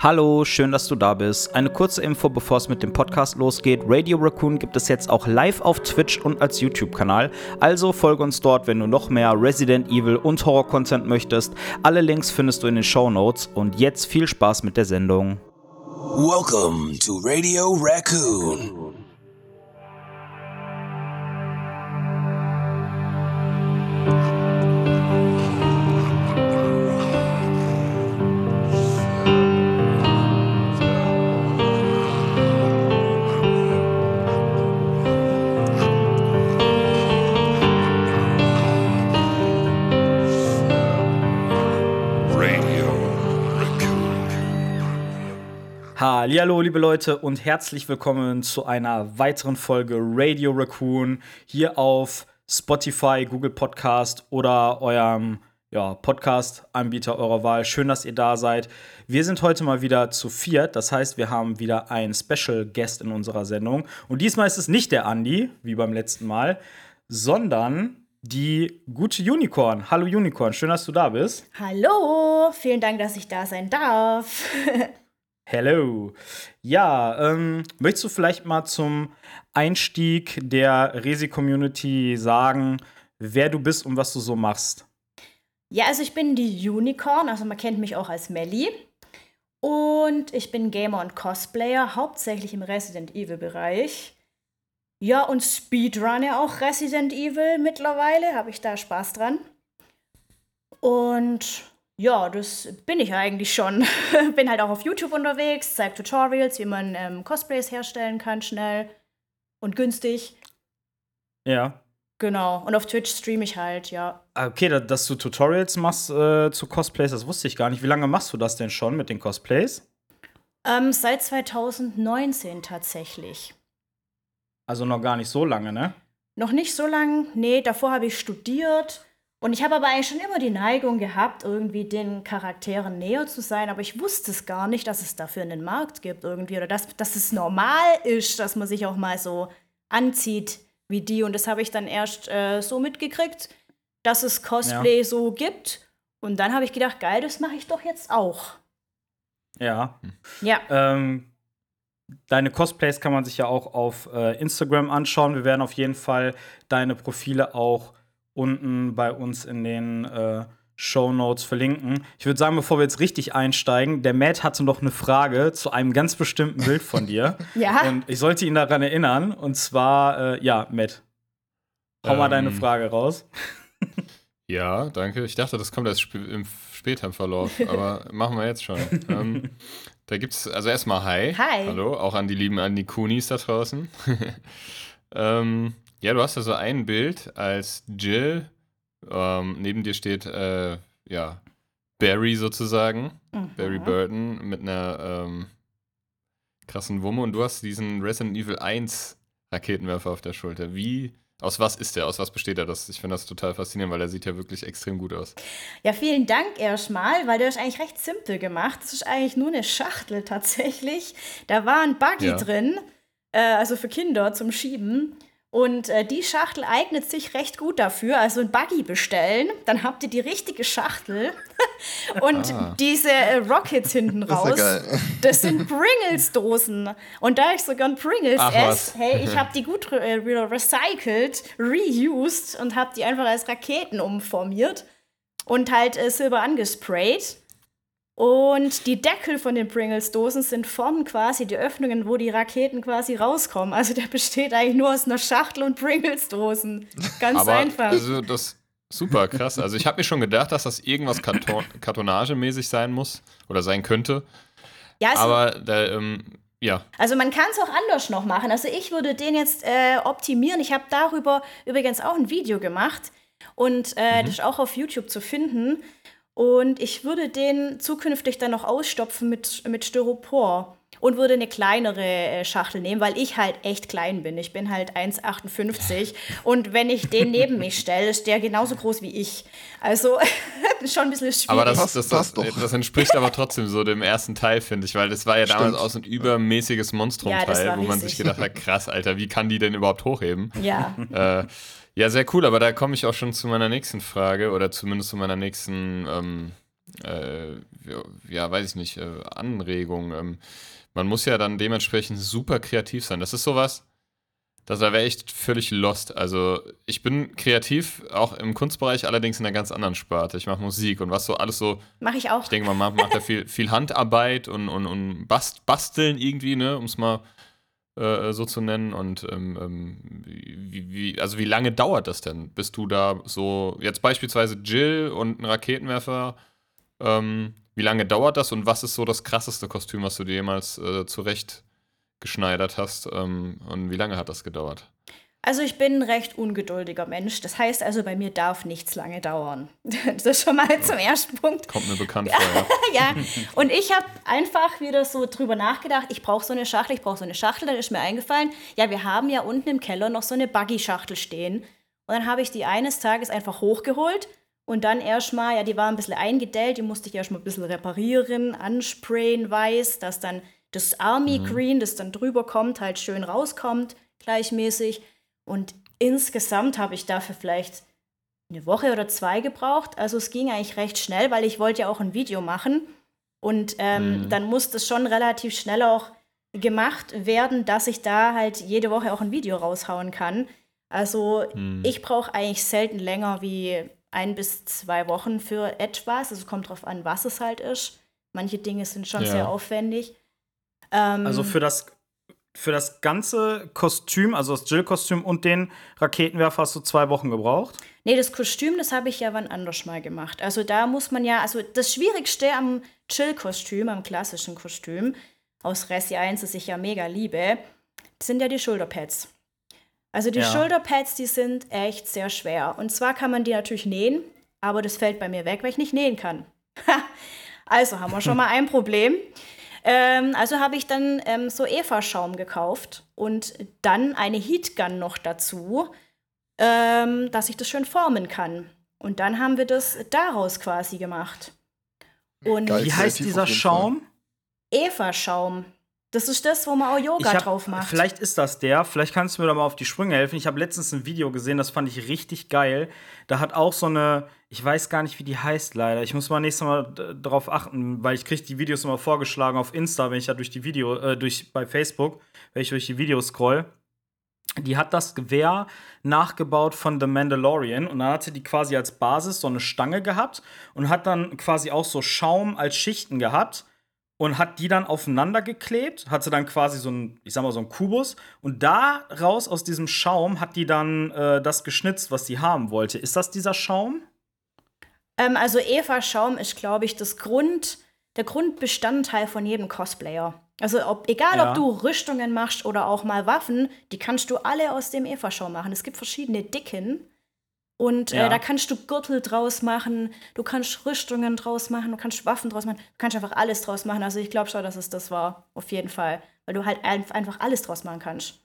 Hallo, schön, dass du da bist. Eine kurze Info, bevor es mit dem Podcast losgeht. Radio Raccoon gibt es jetzt auch live auf Twitch und als YouTube-Kanal. Also folge uns dort, wenn du noch mehr Resident Evil und Horror-Content möchtest. Alle Links findest du in den Show Notes. Und jetzt viel Spaß mit der Sendung. Welcome to Radio Raccoon. Hallo, liebe Leute und herzlich willkommen zu einer weiteren Folge Radio Raccoon hier auf Spotify, Google Podcast oder eurem ja, Podcast-Anbieter eurer Wahl. Schön, dass ihr da seid. Wir sind heute mal wieder zu viert. Das heißt, wir haben wieder einen Special Guest in unserer Sendung. Und diesmal ist es nicht der Andi, wie beim letzten Mal, sondern die gute Unicorn. Hallo Unicorn, schön, dass du da bist. Hallo, vielen Dank, dass ich da sein darf. Hello. Ja, ähm, möchtest du vielleicht mal zum Einstieg der Resi-Community sagen, wer du bist und was du so machst? ja, also ich bin die Unicorn, also man kennt mich auch als Melly. Und ich bin Gamer und Cosplayer, hauptsächlich im Resident Evil-Bereich. Ja, und Speedrunner auch Resident Evil mittlerweile, habe ich da Spaß dran. Und ja, das bin ich eigentlich schon. bin halt auch auf YouTube unterwegs, zeige Tutorials, wie man ähm, Cosplays herstellen kann, schnell und günstig. Ja. Genau. Und auf Twitch streame ich halt, ja. Ah, Okay, da- dass du Tutorials machst äh, zu Cosplays, das wusste ich gar nicht. Wie lange machst du das denn schon mit den Cosplays? Ähm, seit 2019 tatsächlich. Also noch gar nicht so lange, ne? Noch nicht so lang, nee, davor habe ich studiert. Und ich habe aber eigentlich schon immer die Neigung gehabt, irgendwie den Charakteren näher zu sein. Aber ich wusste es gar nicht, dass es dafür einen Markt gibt irgendwie. Oder dass, dass es normal ist, dass man sich auch mal so anzieht wie die. Und das habe ich dann erst äh, so mitgekriegt, dass es Cosplay so gibt. Und dann habe ich gedacht, geil, das mache ich doch jetzt auch. Ja. Ja. Ähm, deine Cosplays kann man sich ja auch auf äh, Instagram anschauen. Wir werden auf jeden Fall deine Profile auch unten bei uns in den äh, Show Notes verlinken. Ich würde sagen, bevor wir jetzt richtig einsteigen, der Matt hatte noch eine Frage zu einem ganz bestimmten Bild von dir. Ja. Und ich sollte ihn daran erinnern. Und zwar, äh, ja, Matt, hau mal Ähm, deine Frage raus. Ja, danke. Ich dachte, das kommt erst sp im, später im Verlauf, aber machen wir jetzt schon. ähm, da gibt's, also erstmal Hi. Hi. Hallo, auch an die lieben Anikunis da draußen. ähm, ja, du hast da so ein Bild als Jill. Ähm, neben dir steht, äh, ja, Barry sozusagen. Barry Mhm. Burton mit einer ähm, krassen Wumme und du hast diesen Resident Evil 1 Raketenwerfer auf der Schulter. Wie, aus was ist der? Aus was besteht er? Das, ich finde das total faszinierend, weil er sieht ja wirklich extrem gut aus. Ja, vielen Dank erstmal, weil der ist eigentlich recht simpel gemacht. Das ist eigentlich nur eine Schachtel tatsächlich. Da war ein Buggy Ja. drin, äh, also für Kinder zum Schieben. Und äh, die Schachtel eignet sich recht gut dafür. Also ein Buggy bestellen, dann habt ihr die richtige Schachtel und Ah. diese äh, Rockets hinten Das raus. ja geil. Das sind Pringles-Dosen. Und da ich so gern Pringles esse, hey, ich habe die gut re äh, re recycelt, reused und habe die einfach als Raketen umformiert und halt äh, silber angesprayt. Und die Deckel von den Pringles-Dosen sind vorn quasi die Öffnungen, wo die Raketen quasi rauskommen. Also der besteht eigentlich nur aus einer Schachtel und Pringles-Dosen. Ganz Aber einfach. also das super krass. Also ich habe mir schon gedacht, dass das irgendwas Karton kartonagemäßig sein muss oder sein könnte. ja, also, Aber da, ähm, ja, Also man kann es auch anders noch machen. Also ich würde den jetzt äh, optimieren. Ich habe darüber übrigens auch ein Video gemacht und äh, das ist auch auf YouTube zu finden. Und ich würde den zukünftig dann noch ausstopfen mit, mit Styropor und würde eine kleinere äh, Schachtel nehmen, weil ich halt echt klein bin. Ich bin halt 1,58 und wenn ich den neben mich stelle, ist der genauso groß wie ich. Also das schon ein bisschen schwierig. aber das, Passt- das, das, doch. das entspricht aber trotzdem so dem ersten Teil, finde ich, weil das war ja damals Stimmt. auch so ein übermäßiges Ja, das Monstrum-Teil, war wo man riesig. sich gedacht hat, krass, Alter, wie kann die denn überhaupt hochheben? ja. äh, ja, sehr cool, aber da komme ich auch schon zu meiner nächsten Frage oder zumindest zu meiner nächsten ähm, äh, ja, weiß ich nicht, äh, Anregung. Ähm, man muss ja dann dementsprechend super kreativ sein. Das ist sowas, das wäre echt völlig lost. Also ich bin kreativ, auch im Kunstbereich, allerdings in einer ganz anderen Sparte. Ich mache Musik und was so alles so. Mache ich auch. Ich denke, man macht, macht da viel, viel Handarbeit und, und, und Bast, Basteln irgendwie, ne, um es mal äh, so zu nennen. Und ähm, ähm, wie, wie, also wie lange dauert das denn, bis du da so, jetzt beispielsweise Jill und ein Raketenwerfer, ähm, wie lange dauert das und was ist so das krasseste Kostüm, was du dir jemals äh, zurecht geschneidert hast. Ähm, und wie lange hat das gedauert? Also ich bin ein recht ungeduldiger Mensch. Das heißt also, bei mir darf nichts lange dauern. Das ist schon mal zum ersten Punkt. Kommt mir bekannt vor, ja. ja. Und ich habe einfach wieder so drüber nachgedacht, ich brauche so eine Schachtel, ich brauche so eine Schachtel. Dann ist mir eingefallen, ja, wir haben ja unten im Keller noch so eine Buggy-Schachtel stehen. Und dann habe ich die eines Tages einfach hochgeholt und dann erstmal, ja, die war ein bisschen eingedellt, die musste ich erstmal ein bisschen reparieren, ansprayen weiß, dass dann das Army mhm. Green, das dann drüber kommt, halt schön rauskommt, gleichmäßig. Und insgesamt habe ich dafür vielleicht eine Woche oder zwei gebraucht. Also es ging eigentlich recht schnell, weil ich wollte ja auch ein Video machen. Und ähm, mhm. dann muss das schon relativ schnell auch gemacht werden, dass ich da halt jede Woche auch ein Video raushauen kann. Also mhm. ich brauche eigentlich selten länger wie ein bis zwei Wochen für etwas. Also es kommt darauf an, was es halt ist. Manche Dinge sind schon ja. sehr aufwendig. Ähm, also für das, für das ganze Kostüm, also das Jill-Kostüm und den Raketenwerfer hast du zwei Wochen gebraucht? Nee, das Kostüm, das habe ich ja wann anders mal gemacht. Also da muss man ja, also das Schwierigste am Jill-Kostüm, am klassischen Kostüm, aus Resi 1, das ich ja mega liebe, sind ja die Schulterpads. Also die ja. Schulterpads, die sind echt sehr schwer. Und zwar kann man die natürlich nähen, aber das fällt bei mir weg, weil ich nicht nähen kann. also haben wir schon mal ein Problem. Ähm, also habe ich dann ähm, so Eva-Schaum gekauft und dann eine Heatgun noch dazu, ähm, dass ich das schön formen kann. Und dann haben wir das daraus quasi gemacht. Und Geil, wie heißt dieser Schaum? Eva-Schaum. Das ist das, wo man auch Yoga hab, drauf macht. Vielleicht ist das der. Vielleicht kannst du mir da mal auf die Sprünge helfen. Ich habe letztens ein Video gesehen, das fand ich richtig geil. Da hat auch so eine, ich weiß gar nicht, wie die heißt leider. Ich muss mal nächstes Mal darauf achten, weil ich kriege die Videos immer vorgeschlagen auf Insta, wenn ich da durch die Video, äh, durch bei Facebook, wenn ich durch die Videos scroll. Die hat das Gewehr nachgebaut von The Mandalorian und dann hatte die quasi als Basis so eine Stange gehabt und hat dann quasi auch so Schaum als Schichten gehabt und hat die dann aufeinander geklebt, hatte dann quasi so ein, ich sag mal, so ein Kubus und daraus aus diesem Schaum hat die dann äh, das geschnitzt, was sie haben wollte. Ist das dieser Schaum? Ähm, also Eva Schaum ist, glaube ich, das Grund, der Grundbestandteil von jedem Cosplayer. Also ob, egal, ja. ob du Rüstungen machst oder auch mal Waffen, die kannst du alle aus dem Eva-Schaum machen. Es gibt verschiedene Dicken. Und äh, ja. äh, da kannst du Gürtel draus machen, du kannst Rüstungen draus machen, du kannst Waffen draus machen, du kannst einfach alles draus machen. Also ich glaube schon, dass es das war, auf jeden Fall. Weil du halt einfach alles draus machen kannst.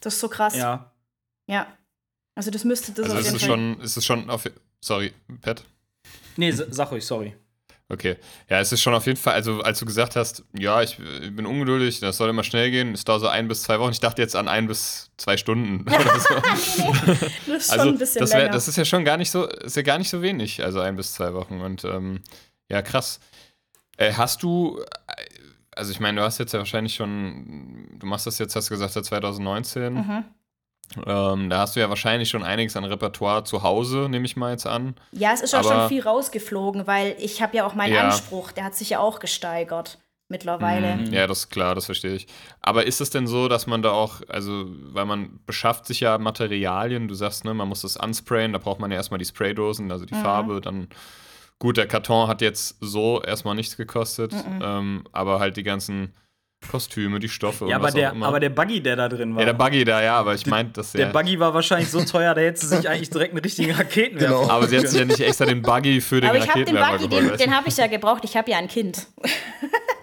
Das ist so krass. Ja. Ja. Also das müsste das also auf jeden ist Fall. Schon, ist es schon auf. Sorry, Pat? Nee, sag ruhig, sorry. Okay. Ja, es ist schon auf jeden Fall, also als du gesagt hast, ja, ich, ich bin ungeduldig, das soll immer schnell gehen, es dauert so ein bis zwei Wochen. Ich dachte jetzt an ein bis zwei Stunden oder so. das ist schon also, ein bisschen das, wär, das ist ja schon gar nicht so, ist ja gar nicht so wenig, also ein bis zwei Wochen. Und ähm, ja, krass. Äh, hast du, also ich meine, du hast jetzt ja wahrscheinlich schon, du machst das jetzt, hast du gesagt, seit 2019. Mhm. Ähm, da hast du ja wahrscheinlich schon einiges an Repertoire zu Hause, nehme ich mal jetzt an. Ja, es ist auch schon viel rausgeflogen, weil ich habe ja auch meinen ja. Anspruch, der hat sich ja auch gesteigert mittlerweile. Mhm, ja, das ist klar, das verstehe ich. Aber ist es denn so, dass man da auch, also, weil man beschafft sich ja Materialien, du sagst, ne, man muss das ansprayen, da braucht man ja erstmal die Spraydosen, also die mhm. Farbe, dann gut, der Karton hat jetzt so erstmal nichts gekostet, mhm. ähm, aber halt die ganzen Kostüme, die Stoffe. Ja, aber der, aber der Buggy, der da drin war. Ja, der Buggy da, ja, aber ich meinte das ja. Der Buggy war wahrscheinlich so teuer, der hätte sich eigentlich direkt einen richtigen Raketenwerfer. Genau. Aber sie hat sich ja nicht extra den Buggy für den aber ich Raketenwerfer den Buggy, den, den habe ich ja gebraucht. Ich habe ja ein Kind.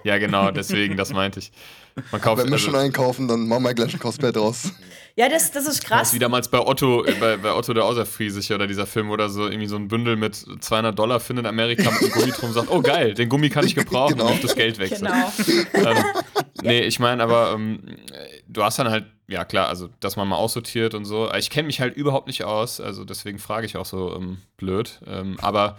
Ja, genau, deswegen, das meinte ich. Man kauft, Wenn wir also, schon einkaufen, dann machen wir gleich ein Cosplay draus. Ja, das, das ist krass. Das ist wie damals bei Otto, äh, bei, bei Otto der Außerfriesische oder dieser Film oder so, irgendwie so ein Bündel mit 200 Dollar findet in Amerika mit einem Gummi drum und sagt, oh geil, den Gummi kann ich gebrauchen genau. und auf das Geld wechseln. Genau. ähm, nee, ich meine aber, ähm, du hast dann halt, ja klar, also, dass man mal aussortiert und so. Ich kenne mich halt überhaupt nicht aus, also deswegen frage ich auch so ähm, blöd. Ähm, aber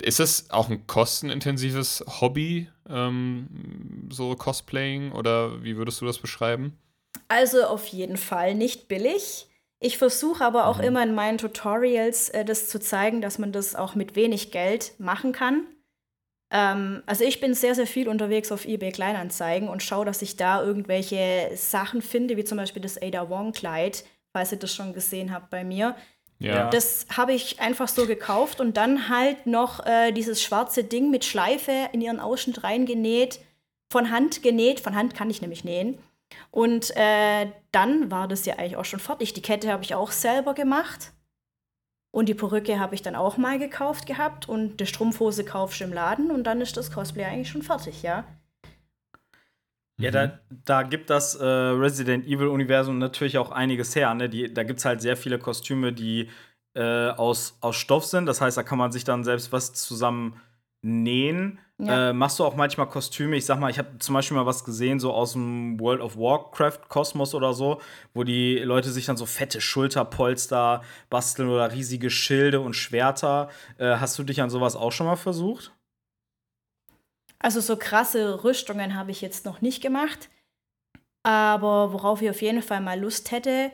Ist es auch ein kostenintensives Hobby, ähm, so Cosplaying, oder wie würdest du das beschreiben? Also auf jeden Fall nicht billig. Ich versuche aber auch mhm. immer in meinen Tutorials äh, das zu zeigen, dass man das auch mit wenig Geld machen kann. Ähm, also ich bin sehr, sehr viel unterwegs auf eBay Kleinanzeigen und schaue, dass ich da irgendwelche Sachen finde, wie zum Beispiel das Ada Wong Kleid, falls ihr das schon gesehen habt bei mir. Ja. Das habe ich einfach so gekauft und dann halt noch äh, dieses schwarze Ding mit Schleife in ihren Ausschnitt reingenäht, von Hand genäht, von Hand kann ich nämlich nähen. Und äh, dann war das ja eigentlich auch schon fertig. Die Kette habe ich auch selber gemacht. Und die Perücke habe ich dann auch mal gekauft gehabt und die Strumpfhose kaufst du im Laden und dann ist das Cosplay eigentlich schon fertig, ja. Ja, da, da gibt das äh, Resident Evil-Universum natürlich auch einiges her. Ne? Die, da gibt es halt sehr viele Kostüme, die äh, aus, aus Stoff sind. Das heißt, da kann man sich dann selbst was zusammen nähen. Ja. Äh, machst du auch manchmal Kostüme? Ich sag mal, ich habe zum Beispiel mal was gesehen, so aus dem World of Warcraft Kosmos oder so, wo die Leute sich dann so fette Schulterpolster basteln oder riesige Schilde und Schwerter. Äh, hast du dich an sowas auch schon mal versucht? Also so krasse Rüstungen habe ich jetzt noch nicht gemacht. Aber worauf ich auf jeden Fall mal Lust hätte,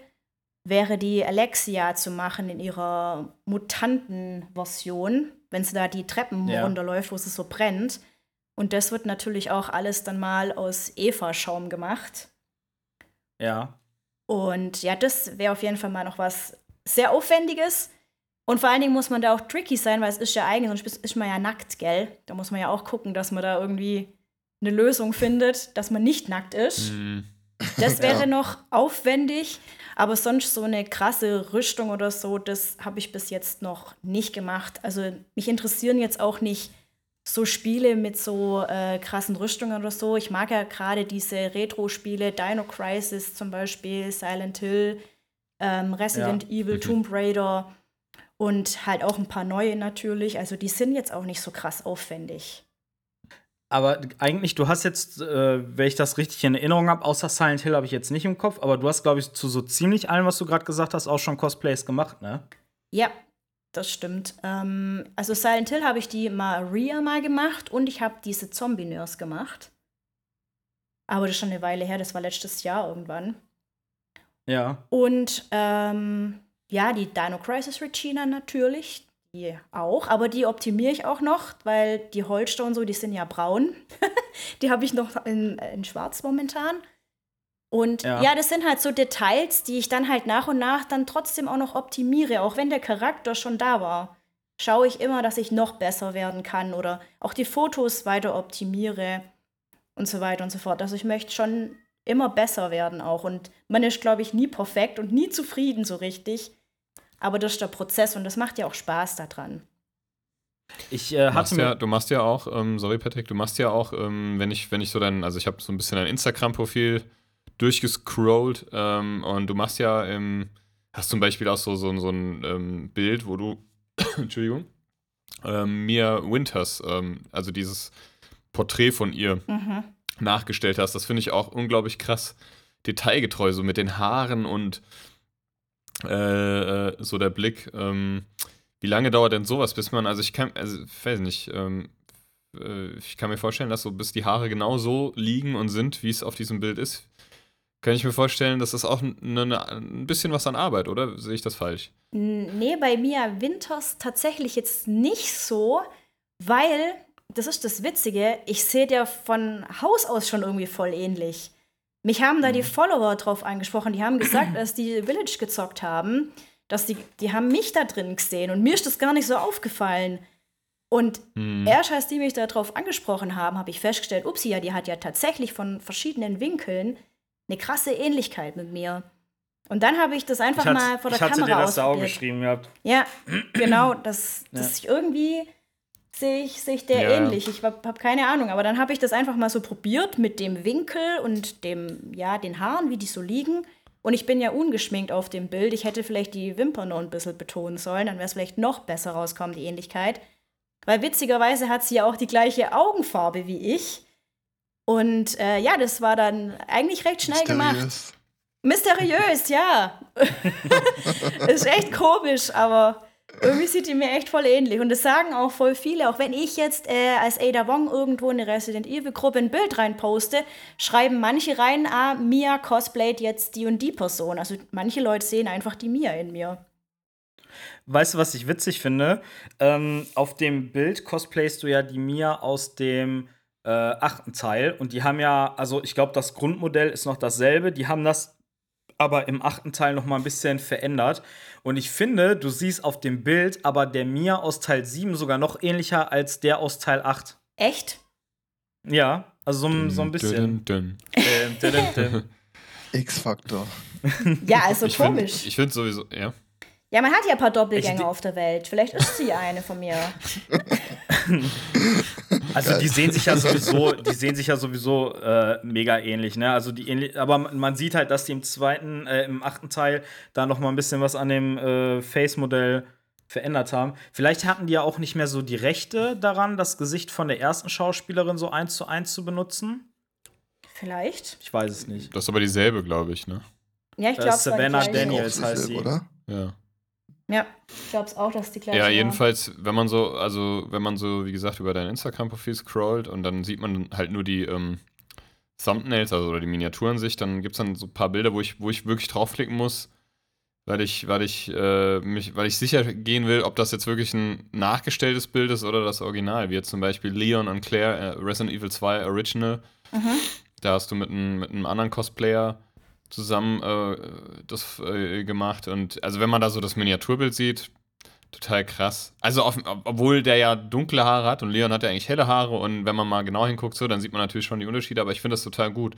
wäre die Alexia zu machen in ihrer Mutanten-Version wenn sie da die Treppen ja. runterläuft, wo sie so brennt. Und das wird natürlich auch alles dann mal aus Eva-Schaum gemacht. Ja. Und ja, das wäre auf jeden Fall mal noch was sehr Aufwendiges. Und vor allen Dingen muss man da auch tricky sein, weil es ist ja eigentlich, sonst ist man ja nackt, gell? Da muss man ja auch gucken, dass man da irgendwie eine Lösung findet, dass man nicht nackt ist. Mhm. Das wäre ja. noch aufwendig. Aber sonst so eine krasse Rüstung oder so, das habe ich bis jetzt noch nicht gemacht. Also mich interessieren jetzt auch nicht so Spiele mit so äh, krassen Rüstungen oder so. Ich mag ja gerade diese Retro-Spiele, Dino Crisis zum Beispiel, Silent Hill, ähm, Resident ja. Evil, mhm. Tomb Raider und halt auch ein paar neue natürlich. Also die sind jetzt auch nicht so krass aufwendig. Aber eigentlich, du hast jetzt, äh, wenn ich das richtig in Erinnerung habe, außer Silent Hill habe ich jetzt nicht im Kopf, aber du hast, glaube ich, zu so ziemlich allem, was du gerade gesagt hast, auch schon Cosplays gemacht, ne? Ja, das stimmt. Ähm, also Silent Hill habe ich die Maria mal gemacht und ich habe diese Zombie-Nurse gemacht. Aber das ist schon eine Weile her, das war letztes Jahr irgendwann. Ja. Und ähm, ja, die Dino Crisis Regina natürlich, die auch, aber die optimiere ich auch noch, weil die Holster und so, die sind ja braun. die habe ich noch in, in schwarz momentan. Und ja. ja. das sind halt so Details, die ich dann halt nach und nach dann trotzdem auch noch optimiere, auch wenn der Charakter schon da war. Schaue ich immer, dass ich noch besser werden kann oder auch die Fotos weiter optimiere und so weiter und so fort. Also ich möchte schon immer besser werden auch. Und man ist, glaube ich, nie perfekt und nie zufrieden so richtig aber das ist der Prozess und das macht ja auch Spaß daran. Ich äh, hatte du, ja, du machst ja auch, ähm, sorry Patrick, du machst ja auch, ähm, wenn ich, wenn ich so dein, also ich habe so ein bisschen dein Instagram-Profil durchgescrollt ähm, und du machst ja, ähm, hast zum Beispiel auch so, so, so ein ähm, Bild, wo du, Entschuldigung, ähm, Mia Winters, also dieses Porträt von ihr mhm. Nachgestellt hast. Das finde ich auch unglaublich krass detailgetreu, so mit den Haaren und äh, äh, so der Blick. Ähm, wie lange dauert denn sowas, bis man, also ich kann, also ich weiß nicht, ähm, äh, ich kann mir vorstellen, dass so bis die Haare genau so liegen und sind, wie es auf diesem Bild ist, kann ich mir vorstellen, dass das auch eine, ne, ein bisschen was an Arbeit, oder sehe ich das falsch? Nee, bei Mia Winters tatsächlich jetzt nicht so, weil, das ist das Witzige, ich sehe der von Haus aus schon irgendwie voll ähnlich. Mich haben da die mhm. Follower drauf angesprochen, die haben gesagt, dass die Village gezockt haben, dass die, die haben mich da drin gesehen und mir ist das gar nicht so aufgefallen. Und mhm. erst als die mich darauf angesprochen haben, habe ich festgestellt, upsie, ja, die hat ja tatsächlich von verschiedenen Winkeln eine krasse Ähnlichkeit mit mir. Und dann habe ich das einfach ich mal vor der ich Kamera dir das auch geschrieben gehabt. Ja, genau, dass, dass ja. ich irgendwie sehe ich, seh ich der ja. ähnlich. Ich habe keine Ahnung, aber dann habe ich das einfach mal so probiert mit dem Winkel und dem, ja, den Haaren, wie die so liegen. Und ich bin ja ungeschminkt auf dem Bild. Ich hätte vielleicht die Wimpern noch ein bisschen betonen sollen, dann wäre es vielleicht noch besser rauskommen, die Ähnlichkeit. Weil witzigerweise hat sie ja auch die gleiche Augenfarbe wie ich. Und äh, ja, das war dann eigentlich recht schnell Mysteriös. gemacht. Mysteriös, ja. ist echt komisch, aber Irgendwie sieht die mir echt voll ähnlich. Und das sagen auch voll viele. Auch wenn ich jetzt äh, als Ada Wong irgendwo in eine Resident Evil Gruppe ein Bild rein poste, schreiben manche rein, ah, Mia cosplayt jetzt die und die Person. Also manche Leute sehen einfach die Mia in mir. Weißt du, was ich witzig finde? Ähm, auf dem Bild cosplayst du ja die Mia aus dem äh, achten Teil. Und die haben ja, also ich glaube, das Grundmodell ist noch dasselbe. Die haben das aber im achten Teil noch mal ein bisschen verändert. Und ich finde, du siehst auf dem Bild aber der Mia aus Teil 7 sogar noch ähnlicher als der aus Teil 8. Echt? Ja, also so, so ein bisschen. Dün, dün, Ähm, dün, dün, dün. X-Faktor. Ja, also Ich finde komisch. ich find sowieso, ja. ja, man hat ja ein paar Doppelgänger Ich- auf der Welt. Vielleicht ist sie eine von mir. Also die sehen sich ja sowieso, die sehen sich ja sowieso äh, mega ähnlich, ne? Also die ähnlich, aber man sieht halt, dass die im zweiten, äh, im achten Teil da noch mal ein bisschen was an dem äh, Face-Modell verändert haben. Vielleicht hatten die ja auch nicht mehr so die Rechte daran, das Gesicht von der ersten Schauspielerin so eins zu eins zu benutzen. Vielleicht. Ich weiß es nicht. Das ist aber dieselbe, glaube ich, ne? Ja, ich Äh, glaube Savannah. Daniels. Auch heißt sie. oder? Ja. Ja, ich glaube es auch, dass die gleiche Ja, war. jedenfalls, wenn man so, also wenn man so, wie gesagt, über dein Instagram-Profil scrollt und dann sieht man halt nur die ähm, Thumbnails, also oder die Miniaturansicht, dann gibt es dann so ein paar Bilder, wo ich, wo ich wirklich draufklicken muss, weil ich, weil ich, äh, mich, weil ich sicher gehen will, ob das jetzt wirklich ein nachgestelltes Bild ist oder das Original, wie jetzt zum Beispiel Leon und Claire, äh, Resident Evil 2 Original. Da hast du mit, einem mit einem anderen Cosplayer zusammen äh, das äh, gemacht. Und also wenn man da so das Miniaturbild sieht, total krass. Also auf, ob- obwohl der ja dunkle Haare hat und Leon hat ja eigentlich helle Haare und wenn man mal genau hinguckt, so, dann sieht man natürlich schon die Unterschiede, aber ich finde das total gut.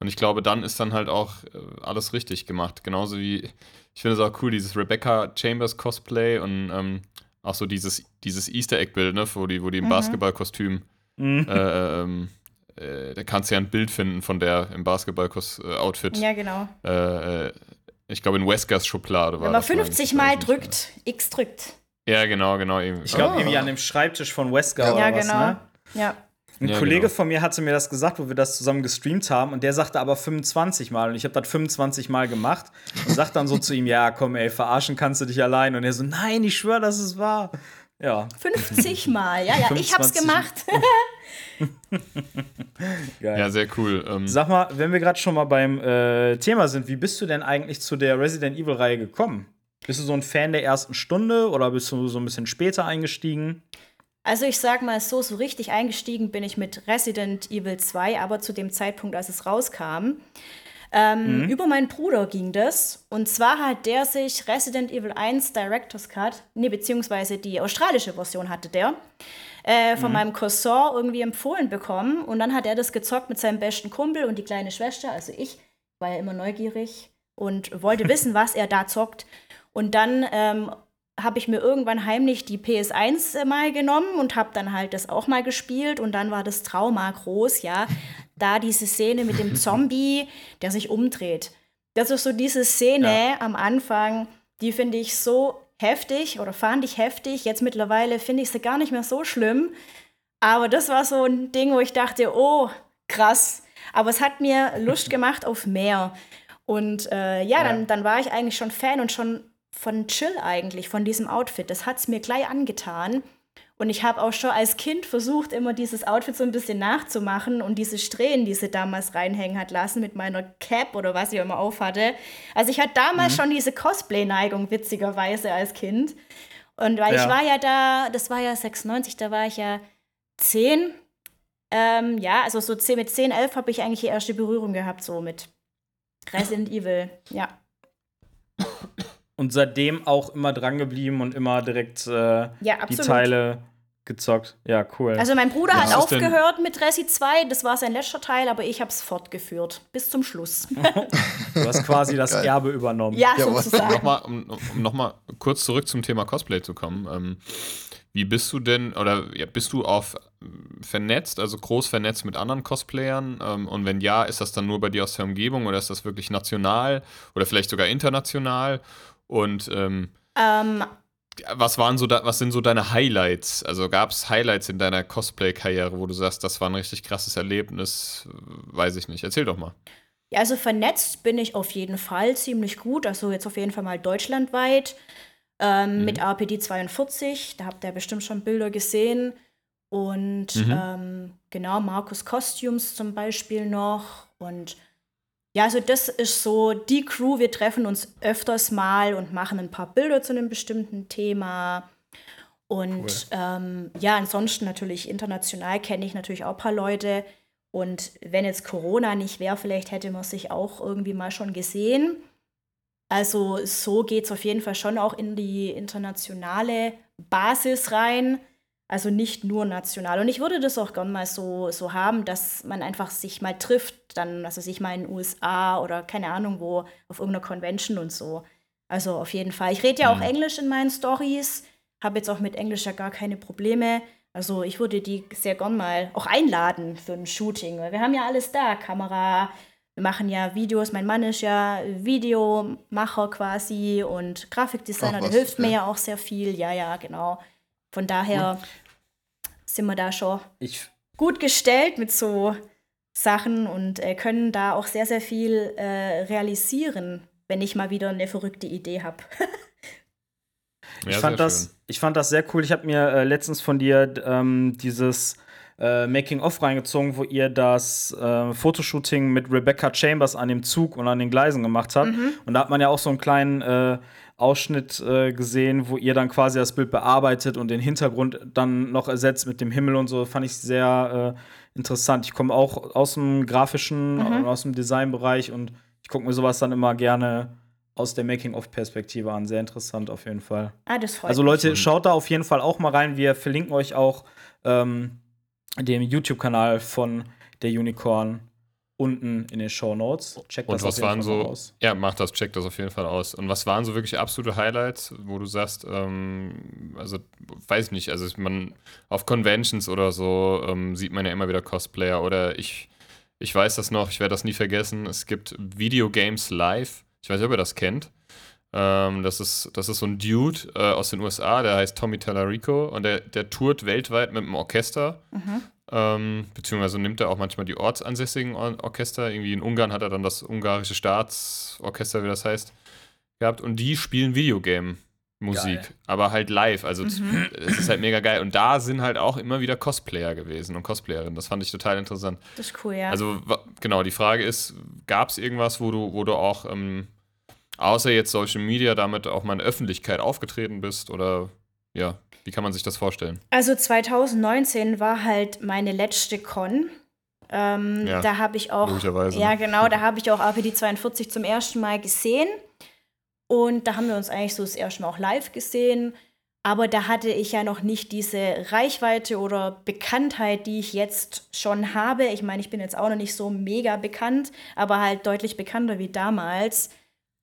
Und ich glaube, dann ist dann halt auch äh, alles richtig gemacht. Genauso wie, ich finde es auch cool, dieses Rebecca Chambers Cosplay und ähm, auch so dieses, dieses Easter Egg-Bild, ne, wo die, wo die im Mhm. Basketballkostüm Mhm. äh, ähm, äh, da kannst du ja ein Bild finden von der im Basketball-Outfit. Ja, genau. Äh, äh, ich glaube in Weskers Schublade war Wenn man das, meine 50 ich. Mal nicht mehr. drückt, X drückt. Ja, genau, genau. Eben. Ich glaube, Ah. irgendwie an dem Schreibtisch von Wesker Ja, oder ja, was, genau. ne? Ja. Ein Ja, Kollege genau. von mir hatte mir das gesagt, wo wir das zusammen gestreamt haben, und der sagte aber 25 Mal. Und ich habe das 25 Mal gemacht und sag dann so zu ihm: Ja, komm, ey, verarschen kannst du dich allein. Und er so: Nein, ich schwöre, dass es wahr. Ja, 50 Mal. Ja, ja, ich hab's 25 gemacht. geil. Ja, sehr cool. Ähm, Sag mal, wenn wir gerade schon mal beim äh, Thema sind, wie bist du denn eigentlich zu der Resident Evil-Reihe gekommen? Bist du so ein Fan der ersten Stunde oder bist du so ein bisschen später eingestiegen? Also ich sag mal so, so richtig eingestiegen bin ich mit Resident Evil 2, aber zu dem Zeitpunkt, als es rauskam. Ähm, Über meinen Bruder ging das. Und zwar hat der sich Resident Evil 1 Director's Cut, nee, beziehungsweise die australische Version hatte der, äh, von meinem Cousin irgendwie empfohlen bekommen. Und dann hat er das gezockt mit seinem besten Kumpel und die kleine Schwester, also ich, war ja immer neugierig und wollte wissen, was er da zockt. Und dann ähm, habe ich mir irgendwann heimlich die PS1 mal genommen und habe dann halt das auch mal gespielt und dann war das Trauma groß, ja. Da diese Szene mit dem Zombie, der sich umdreht. Das ist so diese Szene am Anfang, die finde ich so heftig oder fand ich heftig. Jetzt mittlerweile finde ich sie gar nicht mehr so schlimm. Aber das war so ein Ding, wo ich dachte, oh, krass. Aber es hat mir Lust gemacht auf mehr. Und äh, ja, Ja. Dann, dann war ich eigentlich schon Fan und schon von Chill eigentlich, von diesem Outfit. Das hat es mir gleich angetan. Und ich habe auch schon als Kind versucht, immer dieses Outfit so ein bisschen nachzumachen und diese Strähnen, die sie damals reinhängen hat lassen mit meiner Cap oder was ich immer aufhatte. Also ich hatte damals schon diese Cosplay-Neigung, witzigerweise als Kind. Und weil Ja. ich war ja da, das war ja 96, da war ich ja 10. Ähm, ja, also so 10, mit 10, 11 habe ich eigentlich die erste Berührung gehabt, so mit Resident Evil. Ja. Und seitdem auch immer dran geblieben und immer direkt äh, Ja, die. Teile gezockt. Ja, cool. Also mein Bruder Ja. hat aufgehört mit Resi 2, das war sein letzter Teil, aber ich habe es fortgeführt bis zum Schluss. du hast quasi das Geil. Erbe übernommen. ja, Ja, sozusagen. nochmal, um, um nochmal kurz zurück zum Thema Cosplay zu kommen. Ähm, wie bist du denn, oder ja, bist du auf ähm, vernetzt, also groß vernetzt mit anderen Cosplayern? Ähm, und wenn ja, ist das dann nur bei dir aus der Umgebung oder ist das wirklich national oder vielleicht sogar international? Und ähm, Ähm, was waren so da, was sind so deine Highlights? Also gab es Highlights in deiner Cosplay-Karriere, wo du sagst, das war ein richtig krasses Erlebnis? Weiß ich nicht. Erzähl doch mal. Ja, also vernetzt bin ich auf jeden Fall ziemlich gut. Also jetzt auf jeden Fall mal deutschlandweit. ähm, mit RPD 42. Da habt ihr bestimmt schon Bilder gesehen. Und Mhm. ähm, genau, Markus Costumes zum Beispiel noch. Und ja, also das ist so die Crew. Wir treffen uns öfters mal und machen ein paar Bilder zu einem bestimmten Thema. Und ähm, ja, ansonsten natürlich international kenne ich natürlich auch ein paar Leute. Und wenn jetzt Corona nicht wäre, vielleicht hätte man sich auch irgendwie mal schon gesehen. Also so geht es auf jeden Fall schon auch in die internationale Basis rein. Also nicht nur national. Und ich würde das auch gern mal so, so haben, dass man einfach sich mal trifft, dann, also sich mal in den USA oder keine Ahnung wo, auf irgendeiner Convention und so. Also auf jeden Fall. Ich rede ja auch Mhm. Englisch in meinen Stories, habe jetzt auch mit Englisch ja gar keine Probleme. Also ich würde die sehr gern mal auch einladen für ein Shooting. Wir haben ja alles da, Kamera, wir machen ja Videos. Mein Mann ist ja Videomacher quasi und Grafikdesigner, der hilft mir ja. ja auch sehr viel. Ja, ja, genau. Von daher sind wir da schon Ich, gut gestellt mit so Sachen und äh, können da auch sehr, sehr viel äh, realisieren, wenn ich mal wieder eine verrückte Idee habe. Ja, ich, fand das, schön. ich fand das sehr cool. Ich habe mir äh, letztens von dir ähm, dieses äh, Making-of reingezogen, wo ihr das äh, Fotoshooting mit Rebecca Chambers an dem Zug und an den Gleisen gemacht habt. Und da hat man ja auch so einen kleinen äh, Ausschnitt äh, gesehen, wo ihr dann quasi das Bild bearbeitet und den Hintergrund dann noch ersetzt mit dem Himmel und so. Fand ich sehr äh, interessant. Ich komme auch aus dem grafischen, und aus dem Designbereich und ich gucke mir sowas dann immer gerne aus der Making-of-Perspektive an. Sehr interessant auf jeden Fall. Ah, das freut Also mich. Leute, schaut da auf jeden Fall auch mal rein. Wir verlinken euch auch ähm, den YouTube-Kanal von der Unicorn unten in den Show Notes. Checkt Und das auf was jeden waren Fall so, aus. ja, macht das, checkt das auf jeden Fall aus. Und was waren so wirklich absolute Highlights, wo du sagst, ähm, also weiß ich nicht, also man auf Conventions oder so ähm, sieht man ja immer wieder Cosplayer oder ich, ich weiß das noch, ich werde das nie vergessen. Es gibt Video Games Live. Ich weiß nicht, ob ihr das kennt. Ähm, das, ist, das ist so ein Dude äh, aus den USA, der heißt Tommy Tallarico und der, der tourt weltweit mit einem Orchester. Ähm, beziehungsweise nimmt er auch manchmal die ortsansässigen Or Orchester. Irgendwie in Ungarn hat er dann das ungarische Staatsorchester, wie das heißt, gehabt. Und die spielen Videogame-Musik, aber halt live. Also es- es ist halt mega geil. Und da sind halt auch immer wieder Cosplayer gewesen und Cosplayerinnen. Das fand ich total interessant. Das ist cool, ja. Also genau, die Frage ist, gab es irgendwas, wo du, wo du auch ähm, außer jetzt Social Media damit auch mal in Öffentlichkeit aufgetreten bist? Oder ja, wie kann man sich das vorstellen? Also 2019 war halt meine letzte Con. Ähm, Ja, da habe ich auch, ja ne? genau, da habe ich auch RPD 42 zum ersten Mal gesehen. Und da haben wir uns eigentlich so das erste Mal auch live gesehen. Aber da hatte ich ja noch nicht diese Reichweite oder Bekanntheit, die ich jetzt schon habe. Ich meine, ich bin jetzt auch noch nicht so mega bekannt, aber halt deutlich bekannter wie damals.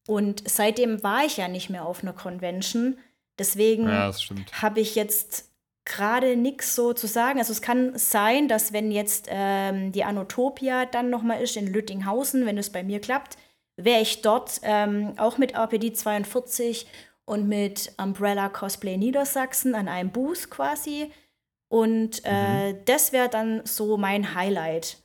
Und seitdem war ich ja nicht mehr auf einer Convention. Deswegen Ja, habe ich jetzt gerade nichts so zu sagen. Also es kann sein, dass wenn jetzt ähm, die Anotopia dann noch mal ist in Lüttinghausen, wenn es bei mir klappt, wäre ich dort ähm, auch mit RPD 42 und mit Umbrella Cosplay Niedersachsen an einem Booth quasi. Und äh, Mhm. das wäre dann so mein Highlight,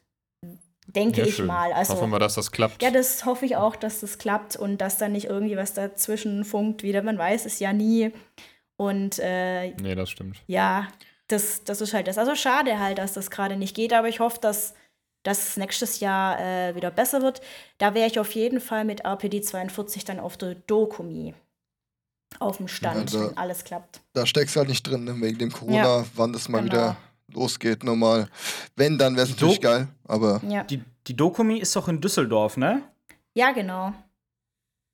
denke Ja, ich schön. mal. Also, Hoffen wir, dass das klappt. ja, das hoffe ich auch, dass das klappt und dass da nicht irgendwie was dazwischen funkt wieder. Man weiß es ja nie. Und äh, nee, das stimmt. ja, das, das ist halt das. Also schade halt, dass das gerade nicht geht, aber ich hoffe, dass das nächstes Jahr äh, wieder besser wird. Da wäre ich auf jeden Fall mit RPD 42 dann auf der Dokumi. Auf dem Stand, Ja, da- wenn alles klappt. Da steckst du halt nicht drin, ne? wegen dem Corona, wann das mal genau. wieder losgeht, normal. Wenn, dann wäre es natürlich Do- geil, aber Ja, Die, die Dokumi ist doch in Düsseldorf, ne? ja genau.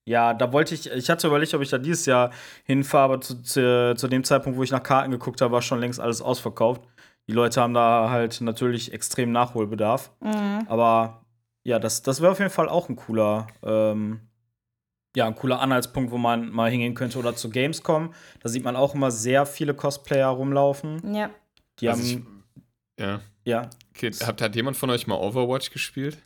Ja, da wollte ich, ich hatte überlegt, ob ich da dieses Jahr hinfahre, aber zu, zu, zu dem Zeitpunkt, wo ich nach Karten geguckt habe, war schon längst alles ausverkauft. Die Leute haben da halt natürlich extrem Nachholbedarf. Mhm. Aber ja, das, das wäre auf jeden Fall auch ein cooler, ähm, ja, ein cooler Anhaltspunkt, wo man mal hingehen könnte. Oder zu Gamescom. Da sieht man auch immer sehr viele Cosplayer rumlaufen. Ja. Die Also ich- haben, Ja. ja, Okay, hat, hat jemand von euch mal Overwatch gespielt?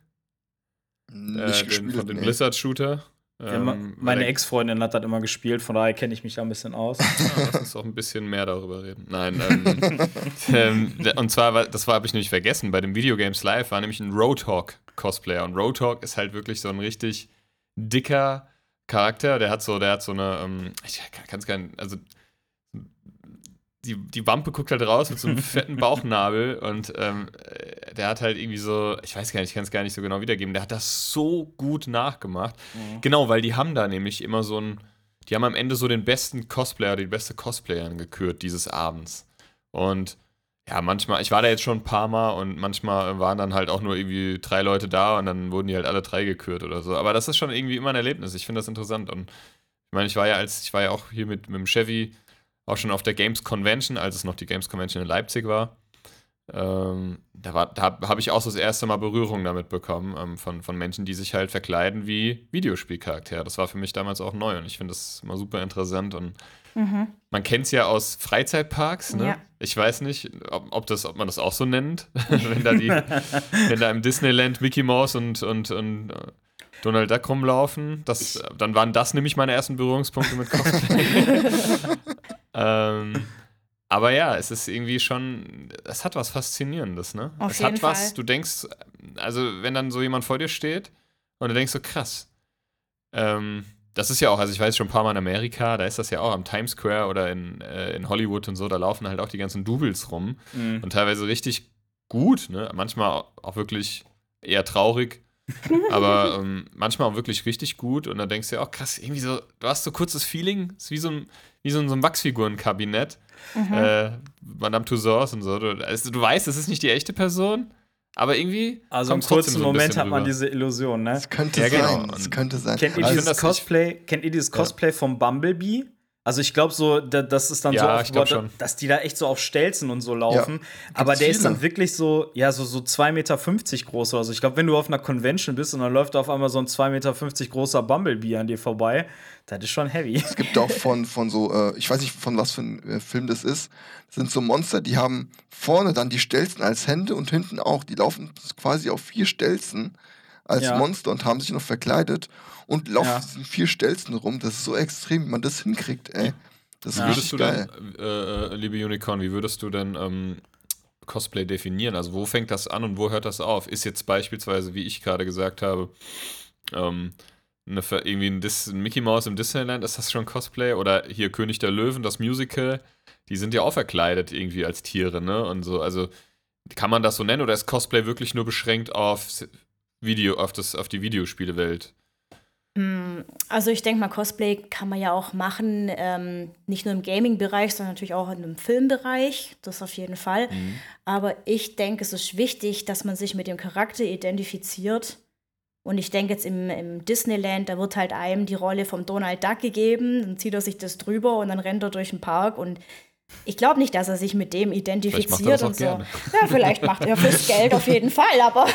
nicht äh, den, gespielt. von den nee. Blizzard-Shooter? ja Ähm, meine Ex-Freundin hat das immer gespielt, von daher kenne ich mich da ein bisschen aus. Ah, lass uns auch ein bisschen mehr darüber reden. Nein, ähm, ähm, und zwar, war- das war, habe ich nämlich vergessen, bei dem Videogames Live war nämlich ein Roadhog Cosplayer und Roadhog ist halt wirklich so ein richtig dicker, Charakter, der hat so, der hat so eine, ähm, ich kann es gar nicht, also die, die Wampe guckt halt raus mit so einem fetten Bauchnabel und ähm, äh, der hat halt irgendwie so, ich weiß gar nicht, ich kann es gar nicht so genau wiedergeben, der hat das so gut nachgemacht. Mhm. Genau, weil die haben da nämlich immer so ein, die haben am Ende so den besten Cosplayer, die beste Cosplayerin gekürt dieses Abends. Und ja, manchmal, ich war da jetzt schon ein paar Mal und manchmal waren dann halt auch nur irgendwie drei Leute da und dann wurden die halt alle drei gekürt oder so. Aber das ist schon irgendwie immer ein Erlebnis. Ich finde das interessant. Und ich meine, ich war ja als, ich war ja auch hier mit, mit dem Chevy auch schon auf der Games Convention, als es noch die Games Convention in Leipzig war. Ähm, da, da habe ich auch so das erste Mal Berührung damit bekommen, ähm, von, von Menschen, die sich halt verkleiden wie Videospielcharaktere. Das war für mich damals auch neu und ich finde das immer super interessant und mhm. man kennt es ja aus Freizeitparks, ne? Ja. Ich weiß nicht, ob, ob, das, ob man das auch so nennt, wenn, da die, wenn da im Disneyland Mickey Mouse und, und, und äh, Donald Duck rumlaufen. Das, dann waren das nämlich meine ersten Berührungspunkte mit Cosplay. Ähm, aber ja, es ist irgendwie schon, es hat was Faszinierendes, ne? Auf es jeden hat was, du denkst, also wenn dann so jemand vor dir steht und du denkst so, krass. Ähm, das ist ja auch, also ich weiß schon ein paar Mal in Amerika, da ist das ja auch am Times Square oder in, äh, in Hollywood und so, da laufen halt auch die ganzen Doubles rum mhm. und teilweise richtig gut, ne? Manchmal auch wirklich eher traurig. aber ähm, manchmal auch wirklich richtig gut und dann denkst du ja auch, krass, irgendwie so, du hast so kurzes Feeling, ist wie so ein, wie so ein, so ein Wachsfigurenkabinett Mhm. Äh, Madame Tussauds und so. Du, also, du weißt, es ist nicht die echte Person, aber irgendwie. Also im kurzen so Moment hat man diese Illusion, ne? Es könnte ja, sein. Genau. Es könnte sein. Kennt ihr, also dieses Cosplay, kennt ihr dieses Cosplay ja. vom Bumblebee? Also ich glaube so, das ist dann ja, so aufgebaut, dass die da echt so auf Stelzen und so laufen. Ja, aber der viele. ist dann wirklich so, ja, so, so 2,50 Meter groß oder so. Ich glaube, wenn du auf einer Convention bist und dann läuft auf einmal so ein 2,50 Meter großer Bumblebee an dir vorbei, das ist schon heavy. Es gibt auch von, von so, äh, ich weiß nicht, von was für ein äh, Film das ist, das sind so Monster, die haben vorne dann die Stelzen als Hände und hinten auch. Die laufen quasi auf vier Stelzen als ja. Monster und haben sich noch verkleidet und laufen ja. diesen vier Stelzen rum. Das ist so extrem, wie man das hinkriegt, ey. Das ist ja. würdest du geil. Denn, äh, äh, liebe Unicorn, wie würdest du denn ähm, Cosplay definieren? Also wo fängt das an und wo hört das auf? Ist jetzt beispielsweise, wie ich gerade gesagt habe, ähm, eine, irgendwie ein, Dis ein Mickey Mouse im Disneyland, ist das schon Cosplay? Oder hier König der Löwen, das Musical, die sind ja auch verkleidet irgendwie als Tiere, ne? Und so, also kann man das so nennen oder ist Cosplay wirklich nur beschränkt auf Video, auf, das, auf die Videospielewelt? Hm, also ich denke mal, Cosplay kann man ja auch machen, ähm, nicht nur im Gaming-Bereich, sondern natürlich auch in dem Filmbereich, das auf jeden Fall. Mhm. Aber ich denke, es ist wichtig, dass man sich mit dem Charakter identifiziert. Und ich denke jetzt im, im, Disneyland, da wird halt einem die Rolle vom Donald Duck gegeben, dann zieht er sich das drüber und dann rennt er durch den Park und ich glaube nicht, dass er sich mit dem identifiziert und so. Gerne. Ja, vielleicht macht er fürs Geld auf jeden Fall, aber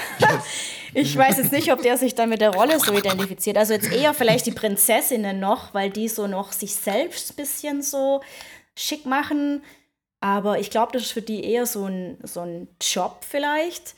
ich weiß jetzt nicht, ob der sich dann mit der Rolle so identifiziert. Also jetzt eher vielleicht die Prinzessinnen noch, weil die so noch sich selbst ein bisschen so schick machen. Aber ich glaube, das ist für die eher so ein, so ein Job vielleicht.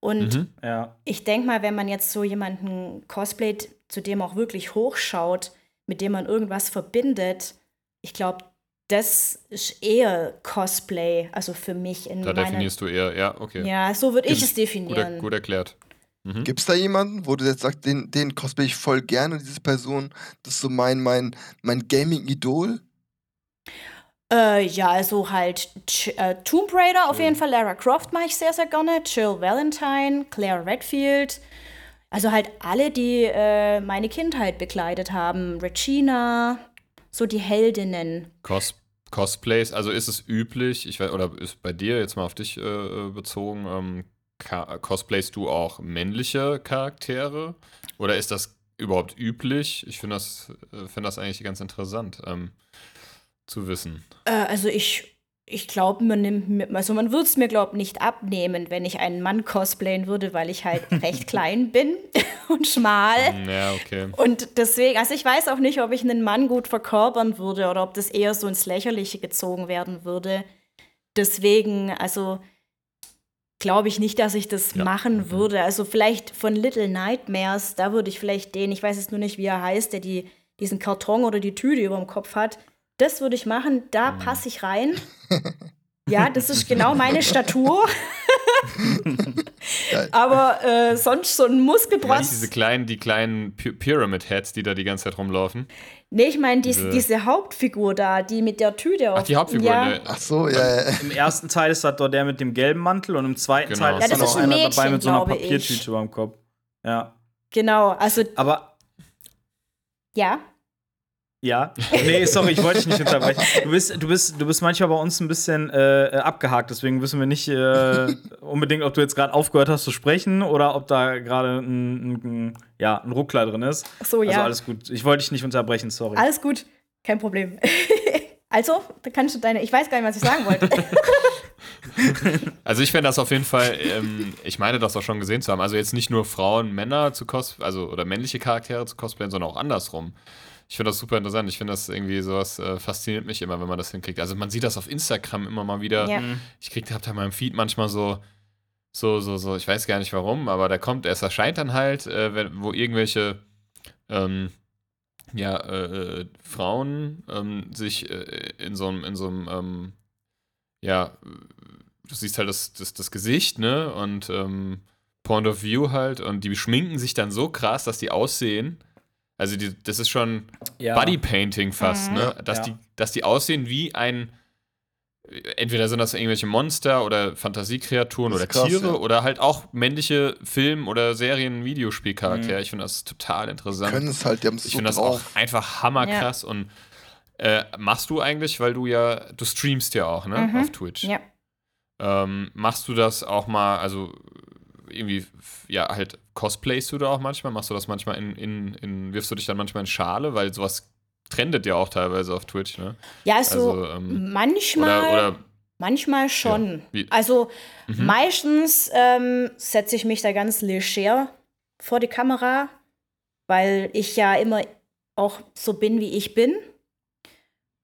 Und mhm, ja. ich denke mal, wenn man jetzt so jemanden cosplayt, zu dem auch wirklich hochschaut, mit dem man irgendwas verbindet, ich glaube, das ist eher Cosplay, also für mich. In da meine, definierst du eher, ja, okay. Ja, so würde ich es definieren. Gut, gut erklärt. Mhm. Gibt es da jemanden, wo du jetzt sagst, den, den cosplay ich voll gerne, diese Person, das ist so mein, mein, mein Gaming-Idol? Äh, ja, also halt äh, Tomb Raider auf mhm. jeden Fall, Lara Croft mache ich sehr, sehr gerne, Jill Valentine, Claire Redfield. Also halt alle, die äh, meine Kindheit begleitet haben. Regina, so die Heldinnen. Cos Cosplays, also ist es üblich, ich weiß, oder ist bei dir jetzt mal auf dich äh, bezogen, ähm, cosplayst du auch männliche Charaktere? Oder ist das überhaupt üblich? Ich finde das, äh, find das eigentlich ganz interessant ähm, zu wissen. Äh, also ich ich glaube, man nimmt, also man würde es mir, glaube nicht abnehmen, wenn ich einen Mann cosplayen würde, weil ich halt recht klein bin und schmal. Mm, ja, okay. Und deswegen, also ich weiß auch nicht, ob ich einen Mann gut verkörpern würde oder ob das eher so ins Lächerliche gezogen werden würde. Deswegen, also glaube ich nicht, dass ich das ja. machen würde. Also vielleicht von Little Nightmares, da würde ich vielleicht den, ich weiß jetzt nur nicht, wie er heißt, der die, diesen Karton oder die Tüte über dem Kopf hat das würde ich machen, da mhm. passe ich rein. Ja, das ist genau meine Statur. Aber äh, sonst so ein Muskelprotz. diese kleinen, die kleinen Pyramid Heads, die da die ganze Zeit rumlaufen. Nee, ich meine diese, diese Hauptfigur da, die mit der Tüte auf. Ach, die Hauptfigur, ja. ne? Ach so, ja, ja. Im ersten Teil ist das doch der mit dem gelben Mantel und im zweiten genau. Teil ist ja, dann auch ein einer Mädchen, dabei mit so einer Papiertüte ich. über dem Kopf. Ja. Genau, also. Aber. Ja. Ja, nee, sorry, ich wollte dich nicht unterbrechen. Du bist, du bist, du bist manchmal bei uns ein bisschen äh, abgehakt, deswegen wissen wir nicht äh, unbedingt, ob du jetzt gerade aufgehört hast zu sprechen oder ob da gerade ein, ein, ja, ein Ruckler drin ist. Ach so, ja. Also alles gut. Ich wollte dich nicht unterbrechen, sorry. Alles gut, kein Problem. also, da kannst du deine. Ich weiß gar nicht, was ich sagen wollte. Also ich fände das auf jeden Fall, ähm, ich meine das auch schon gesehen zu haben, also jetzt nicht nur Frauen, Männer zu cosplayen, also oder männliche Charaktere zu cosplayen, sondern auch andersrum. Ich finde das super interessant. Ich finde das irgendwie sowas äh, fasziniert mich immer, wenn man das hinkriegt. Also man sieht das auf Instagram immer mal wieder. Ja. Ich kriege hab da in meinem Feed manchmal so, so, so, so, ich weiß gar nicht warum, aber da kommt, es erscheint dann halt, äh, wenn, wo irgendwelche ähm, ja, äh, äh Frauen ähm, sich äh, in so einem, in so einem, ähm, ja, du siehst halt das, das, das Gesicht, ne? Und ähm, Point of View halt, und die schminken sich dann so krass, dass die aussehen also die, das ist schon ja. Bodypainting fast, mhm. ne? Dass, ja. die, dass die aussehen wie ein. Entweder sind das irgendwelche Monster oder Fantasiekreaturen oder krass, Tiere ja. oder halt auch männliche Film- oder Serien-Videospielcharaktere. Mhm. Ich finde das total interessant. Können es halt, die haben Ich finde das auch einfach hammerkrass. Und äh, machst du eigentlich, weil du ja, du streamst ja auch, ne? Mhm. Auf Twitch. Ja. Ähm, machst du das auch mal, also irgendwie, ja, halt cosplayst du da auch manchmal? Machst du das manchmal in, in, in wirfst du dich dann manchmal in Schale? Weil sowas trendet ja auch teilweise auf Twitch, ne? Ja, also, also ähm, manchmal. Oder, oder, manchmal schon. Ja, also mhm. meistens ähm, setze ich mich da ganz leger vor die Kamera, weil ich ja immer auch so bin, wie ich bin.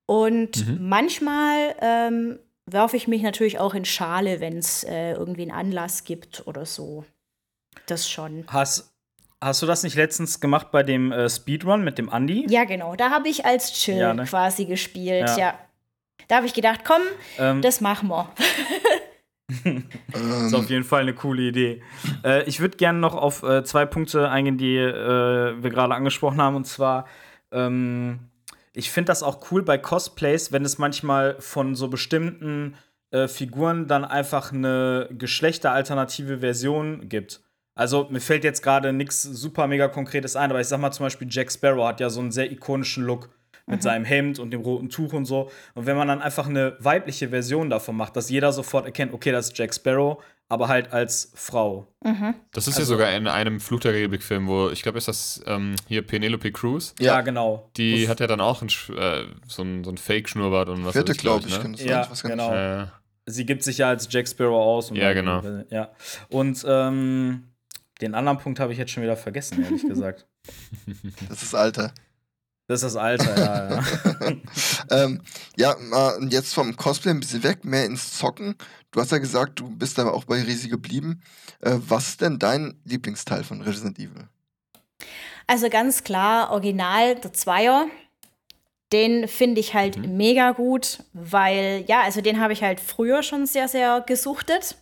Und mhm. manchmal ähm, werfe ich mich natürlich auch in Schale, wenn es äh, irgendwie einen Anlass gibt oder so. Das schon. Hast, hast du das nicht letztens gemacht bei dem äh, Speedrun mit dem Andy? Ja, genau. Da habe ich als Chill ja, ne? quasi gespielt, ja. ja. Da habe ich gedacht, komm, ähm, das machen wir. das ist auf jeden Fall eine coole Idee. Äh, ich würde gerne noch auf äh, zwei Punkte eingehen, die äh, wir gerade angesprochen haben. Und zwar, ähm, ich finde das auch cool bei Cosplays, wenn es manchmal von so bestimmten äh, Figuren dann einfach eine geschlechteralternative Version gibt. Also mir fällt jetzt gerade nichts super mega konkretes ein, aber ich sag mal zum Beispiel Jack Sparrow hat ja so einen sehr ikonischen Look mit mhm. seinem Hemd und dem roten Tuch und so. Und wenn man dann einfach eine weibliche Version davon macht, dass jeder sofort erkennt, okay, das ist Jack Sparrow, aber halt als Frau. Mhm. Das ist also, ja sogar in einem Fluch der Karibik-Film, wo ich glaube, ist das ähm, hier Penelope Cruz. Ja, genau. Die das hat ja dann auch ein, äh, so ein, so ein Fake-Schnurrbart und was Vierte, glaube ich. Ne? ich ja, genau. Äh, Sie gibt sich ja als Jack Sparrow aus. ja, genau. Ja. Und ähm, den anderen Punkt habe ich jetzt schon wieder vergessen, ehrlich gesagt. Das ist Alter. Das ist das Alter, ja. Ja, ähm, ja jetzt vom Cosplay ein bisschen weg, mehr ins Zocken. Du hast ja gesagt, du bist aber auch bei Risi geblieben. Äh, was ist denn dein Lieblingsteil von Resident Evil? Also ganz klar, Original, der Zweier. Den finde ich halt mhm. mega gut, weil, ja, also den habe ich halt früher schon sehr, sehr gesuchtet.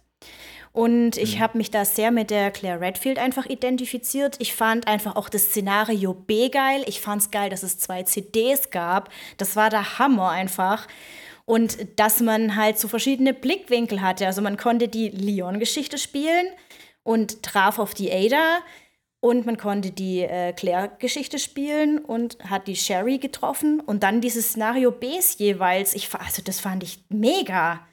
Und ich mhm. habe mich da sehr mit der Claire Redfield einfach identifiziert. Ich fand einfach auch das Szenario B geil. Ich fand es geil, dass es zwei CDs gab. Das war der Hammer einfach. Und dass man halt so verschiedene Blickwinkel hatte. Also man konnte die Leon-Geschichte spielen und traf auf die Ada. Und man konnte die äh, Claire-Geschichte spielen und hat die Sherry getroffen. Und dann dieses Szenario Bs jeweils. Ich, also das fand ich mega.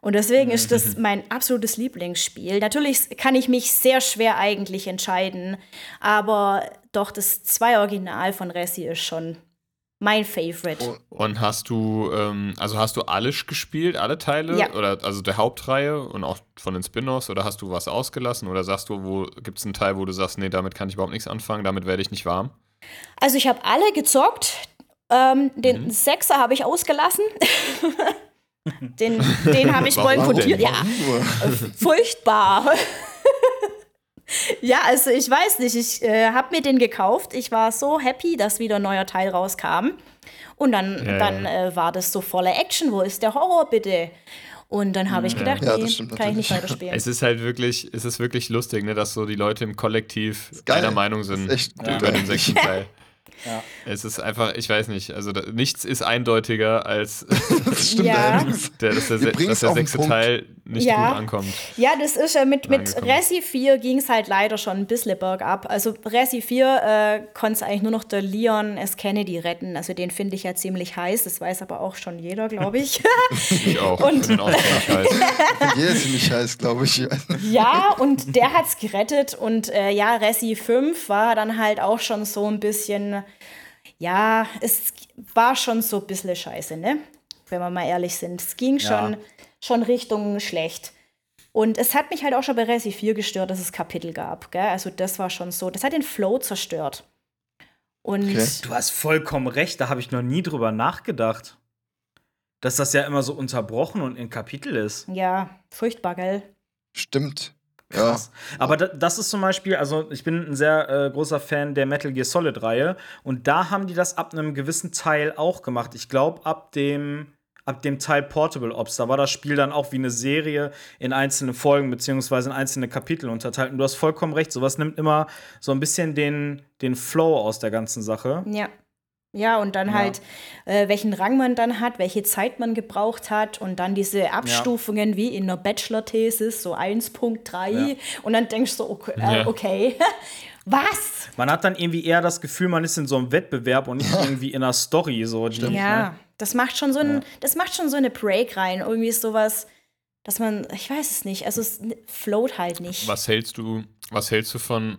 Und deswegen ist das mein absolutes Lieblingsspiel. Natürlich kann ich mich sehr schwer eigentlich entscheiden, aber doch das zwei Original von Resi ist schon mein Favorite. Und hast du, ähm, also hast du alles gespielt, alle Teile? Ja. Oder also der Hauptreihe und auch von den Spin-offs? Oder hast du was ausgelassen? Oder sagst du, wo gibt es einen Teil, wo du sagst, nee, damit kann ich überhaupt nichts anfangen, damit werde ich nicht warm? Also ich habe alle gezockt. Ähm, den mhm. Sechser habe ich ausgelassen. Den, den habe ich boykottiert. Ja, furchtbar. ja, also ich weiß nicht, ich äh, habe mir den gekauft. Ich war so happy, dass wieder ein neuer Teil rauskam. Und dann, ja, dann äh, war das so voller Action. Wo ist der Horror bitte? Und dann habe ich gedacht, Ja, nee, kann ich nicht natürlich. weiterspielen. Es ist halt wirklich, es ist wirklich lustig, ne, dass so die Leute im Kollektiv einer Meinung sind über den sechsten Teil. Ja. Es ist einfach, ich weiß nicht, also da, nichts ist eindeutiger als Das stimmt Ja. der, dass, der, dass der sechste Punkt. Teil nicht Ja. gut ankommt. Ja, das ist ja mit, mit. Resi 4 ging es halt leider schon ein bisschen bergab. Also Resi 4 äh, konnte eigentlich nur noch der Leon S. Kennedy retten. Also den finde ich ja ziemlich heiß. Das weiß aber auch schon jeder, glaube ich. Ich auch. Und- Ich auch ziemlich heiß. Jeder ist ziemlich heiß, glaube ich. ja, und der hat's gerettet. Und äh, ja, Resi 5 war dann halt auch schon so ein bisschen, ja, es war schon so ein bisschen scheiße, ne? Wenn wir mal ehrlich sind. Es ging Ja. schon Richtung schlecht. Und es hat mich halt auch schon bei Resi 4 gestört, dass es Kapitel gab. Gell? Also das war schon so. Das hat den Flow zerstört. Und Okay. Du hast vollkommen recht, da habe ich noch nie drüber nachgedacht. Dass das ja immer so unterbrochen und in Kapitel ist. ja, furchtbar, gell? Stimmt. Ja. Krass. Aber da, das ist zum Beispiel, also ich bin ein sehr äh, großer Fan der Metal Gear Solid-Reihe und da haben die das ab einem gewissen Teil auch gemacht. Ich glaube, ab dem, ab dem Teil Portable Ops, da war das Spiel dann auch wie eine Serie in einzelne Folgen beziehungsweise in einzelne Kapitel unterteilt. Und du hast vollkommen recht, sowas nimmt immer so ein bisschen den, den Flow aus der ganzen Sache. Ja. Ja, und dann Ja. halt, äh, welchen Rang man dann hat, welche Zeit man gebraucht hat und dann diese Abstufungen wie in einer Bachelor-Thesis, so 1.3. Ja. Und dann denkst du, okay, äh, Ja. okay. was? Man hat dann irgendwie eher das Gefühl, man ist in so einem Wettbewerb und nicht irgendwie in einer Story. So, die, Ja, ne? Das macht schon so ein, das macht schon so eine Break rein. Irgendwie ist sowas, dass man, ich weiß es nicht, also es float halt nicht. Was hältst du, was hältst du von,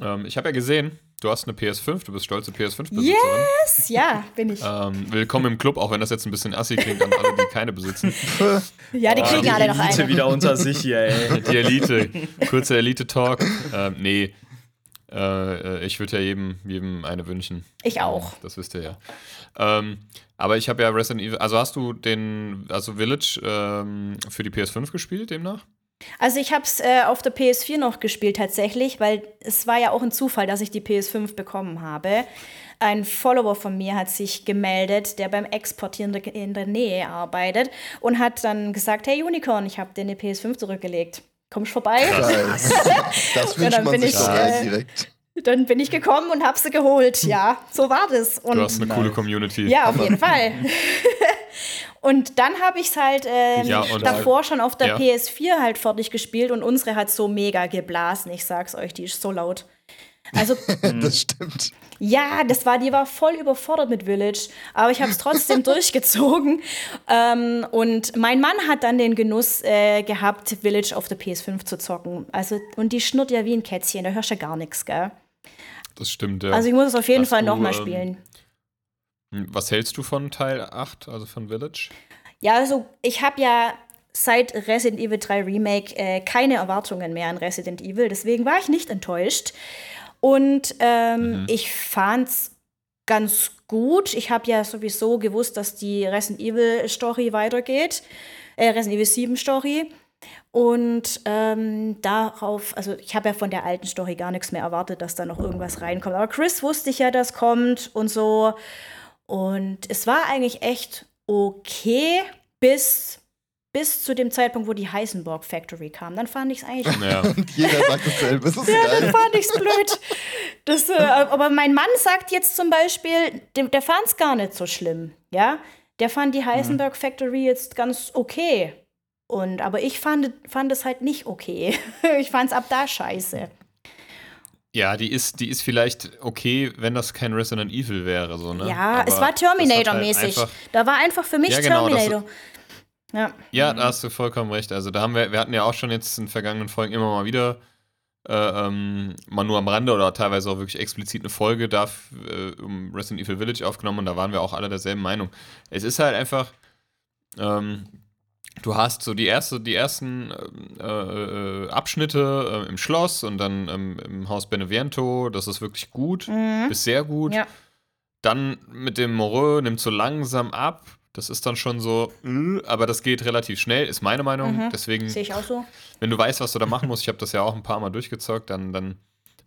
ähm, ich habe ja gesehen, du hast eine PS5, du bist stolze PS5-Besitzerin. Yes, ja, bin ich. Ähm, willkommen im Club, auch wenn das jetzt ein bisschen assi klingt an alle, die keine besitzen. ja, die Oh, kriegen die alle noch Elite eine. wieder unter sich hier, ey. Die Elite, kurzer Elite-Talk. Ähm, nee, äh, ich würde ja jedem, jedem eine wünschen. Ich auch. Das wisst ihr ja. Ähm, aber ich habe ja Resident Evil, also hast du den, also Village ähm, für die PS5 gespielt demnach? Also ich habe es äh, auf der PS4 noch gespielt tatsächlich, weil es war ja auch ein Zufall, dass ich die PS5 bekommen habe. Ein Follower von mir hat sich gemeldet, der beim Exportieren in der, in der Nähe arbeitet und hat dann gesagt, hey Unicorn, ich habe dir eine PS5 zurückgelegt. Kommst vorbei? Geil. Das wünscht dann man bin sich ich, äh, direkt. Dann bin ich gekommen und habe sie geholt. Ja, so war das. Und Du hast eine coole Community. ja, auf jeden Fall. und dann habe ich es halt ähm, Ja, davor schon auf der Ja. PS4 halt fertig gespielt und unsere hat so mega geblasen. Ich sag's euch, die ist so laut. Also Das stimmt. ja, das war, die war voll überfordert mit Village, aber ich habe es trotzdem durchgezogen. Ähm, und mein Mann hat dann den Genuss äh, gehabt, Village auf der PS5 zu zocken. Also, und die schnurrt ja wie ein Kätzchen, da hörst du ja gar nichts, gell? Das stimmt, ja. Also ich muss es auf jeden Hast Fall nochmal ähm, spielen. Was hältst du von Teil 8, also von Village? Ja, also ich habe ja seit Resident Evil 3 Remake äh, keine Erwartungen mehr an Resident Evil, deswegen war ich nicht enttäuscht. Und ähm, ich fand's ganz gut. Ich habe ja sowieso gewusst, dass die Resident Evil Story weitergeht, äh, Resident Evil 7 Story. Und ähm, darauf, also ich habe ja von der alten Story gar nichts mehr erwartet, dass da noch irgendwas reinkommt. Aber Chris wusste ich ja, das kommt und so. Und es war eigentlich echt okay, bis, bis zu dem Zeitpunkt, wo die Heisenberg Factory kam. Dann fand ich es eigentlich. Ja. Und jeder sagt dasselbe. Das ist Ja, dann geil. fand ich's blöd. Das, äh, aber mein Mann sagt jetzt zum Beispiel, der, der fand es gar nicht so schlimm. Ja, der fand die Heisenberg Factory jetzt ganz okay. Und, aber ich fand, fand es halt nicht okay. Ich fand es ab da scheiße. Ja, die ist, die ist vielleicht okay, wenn das kein Resident Evil wäre. So, ne? Ja, Aber es war das halt Terminator-mäßig. einfach- da war einfach für mich Ja, genau, das- Terminator. Ja. Ja, da hast du vollkommen recht. Also da haben wir, wir hatten ja auch schon jetzt in vergangenen Folgen immer mal wieder, äh, ähm, mal nur am Rande oder teilweise auch wirklich explizit eine Folge da äh, um Resident Evil Village aufgenommen und da waren wir auch alle derselben Meinung. Es ist halt einfach, ähm, du hast so die erste, die ersten äh, äh, Abschnitte äh, im Schloss und dann ähm, im Haus Beneviento, das ist wirklich gut, bis sehr gut. Ja. Dann mit dem Moreau nimmt so langsam ab. Das ist dann schon so, äh, aber das geht relativ schnell, ist meine Meinung. Deswegen, Sehe ich auch so. wenn du weißt, was du da machen musst, ich habe das ja auch ein paar Mal durchgezockt, dann, dann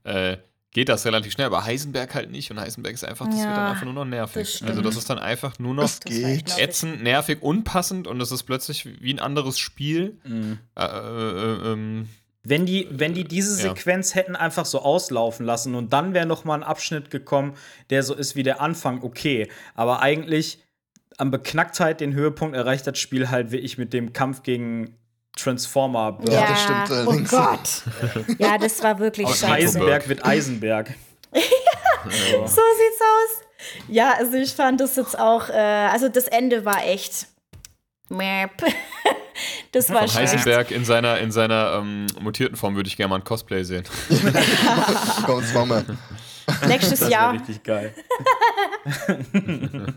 äh, geht das relativ schnell, aber Heisenberg halt nicht. Und Heisenberg ist einfach, das Ja, wird dann einfach nur noch nervig. das also das ist dann einfach nur noch Das Das ätzend, nervig, unpassend und es ist plötzlich wie ein anderes Spiel. Mhm. Äh, äh, ähm, Wenn die, wenn die diese Ja. Sequenz hätten einfach so auslaufen lassen und dann wäre noch mal ein Abschnitt gekommen, der so ist wie der Anfang, okay. Aber eigentlich am Beknacktheit den Höhepunkt erreicht das Spiel halt wie ich mit dem Kampf gegen Transformer. Ja, das stimmt Oh allerdings. Gott. Ja, das war wirklich Aus scheiße. Eisenberg wird Eisenberg. So sieht's aus. Ja, also ich fand das jetzt auch, äh, also das Ende war echt. Mäp. Das war von schlecht. Heisenberg in seiner, in seiner ähm, mutierten Form würde ich gerne mal ein Cosplay sehen. Komm, machen wir. Nächstes Das Jahr. richtig geil.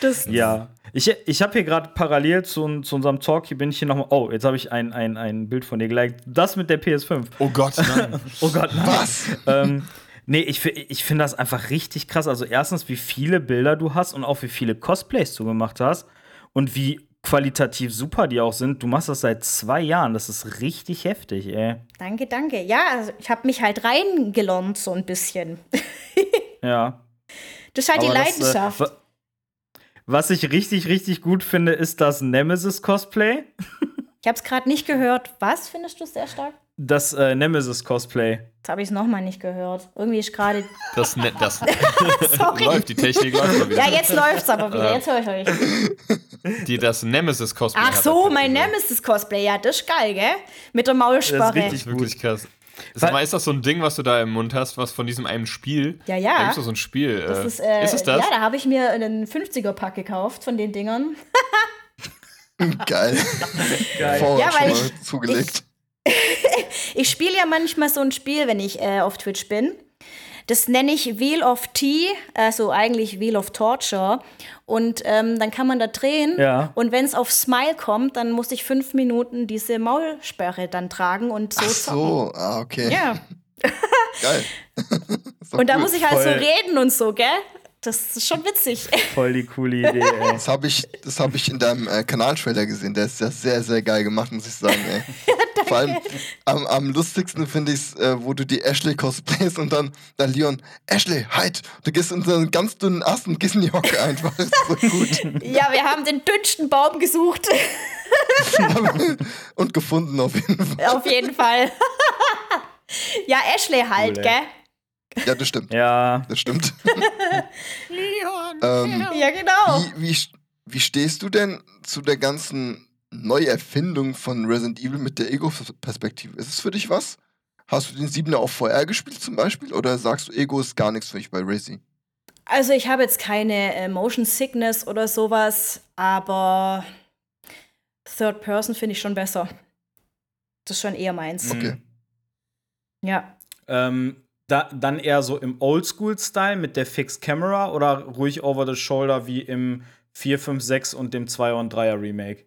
Das, Ja. Ich, ich habe hier gerade parallel zu, zu unserem Talk, hier bin ich hier nochmal. Oh, jetzt habe ich ein, ein, ein Bild von dir geliked. Das mit der PS5. Oh Gott, nein. Oh Gott, nein. Was? ähm, nee, ich, ich finde das einfach richtig krass. Also, erstens, wie viele Bilder du hast und auch wie viele Cosplays du gemacht hast und wie qualitativ super die auch sind. Du machst das seit zwei Jahren. Das ist richtig heftig, ey. danke, danke. Ja, also ich habe mich halt reingelernt, so ein bisschen. Ja. Das ist halt die Aber das, äh, Leidenschaft. wa- was ich richtig, richtig gut finde, ist das Nemesis-Cosplay. ich habe es gerade nicht gehört. Was findest du sehr stark? Das äh, Nemesis-Cosplay. Jetzt habe ich es nochmal nicht gehört. Irgendwie ist gerade. Das, ne, das Sorry. läuft, die Technik läuft mal wieder. Ja, jetzt läuft's aber wieder. Jetzt höre ich euch. Die, das Nemesis-Cosplay. Ach so, mein. Nemesis-Cosplay. Ja, das ist geil, gell? Mit der Das Maulsperre. ist richtig Das wirklich krass. Sag mal, ist das so ein Ding, was du da im Mund hast, was von diesem einen Spiel? Ja, ja. Da gibt's doch so ein Spiel. Das äh, ist, äh, ist es das? Ja, da habe ich mir einen 50er-Pack gekauft von den Dingern. Geil. Geil. Vorher Ja, schon weil mal ich- zugelegt. Ich spiele ja manchmal so ein Spiel, wenn ich äh, auf Twitch bin. Das nenne ich Wheel of Tea, also eigentlich Wheel of Torture. Und ähm, dann kann man da drehen. Ja. Und wenn es auf Smile kommt, dann muss ich fünf Minuten diese Maulsperre dann tragen und so Ach zocken. so, ah, okay. Ja. Geil. Und da cool. muss ich halt so Voll. reden und so, gell? Das ist schon witzig. Voll die coole Idee, ey. Das habe ich, das hab ich in deinem äh, Kanaltrailer gesehen. Der ist ja sehr, sehr geil gemacht, muss ich sagen. Ey. Vor allem am, am lustigsten finde ich es, äh, wo du die Ashley cosplayst und dann, dann Leon, Ashley, halt! Du gehst in so einen ganz dünnen Ast und gehst in die Hocke einfach. Das ist so gut. ja, wir haben den dünnsten Baum gesucht. und gefunden auf jeden Fall. Auf jeden Fall. ja, Ashley halt, Cool, ey. gell? Ja, das stimmt. Ja. Das stimmt. ähm, Ja, genau. wie, wie, wie stehst du denn zu der ganzen Neuerfindung von Resident Evil mit der Ego-Perspektive? Ist es für dich was? Hast du den 7er auf VR gespielt zum Beispiel? Oder sagst du, Ego ist gar nichts für dich bei Racing? Also ich habe jetzt keine äh, Motion Sickness oder sowas, aber Third Person finde ich schon besser. Das ist schon eher meins. Okay. Ja. Ähm, da, dann eher so im Oldschool-Style mit der Fixed Camera oder ruhig over the shoulder wie im 4, 5, 6 und dem 2er und 3er Remake?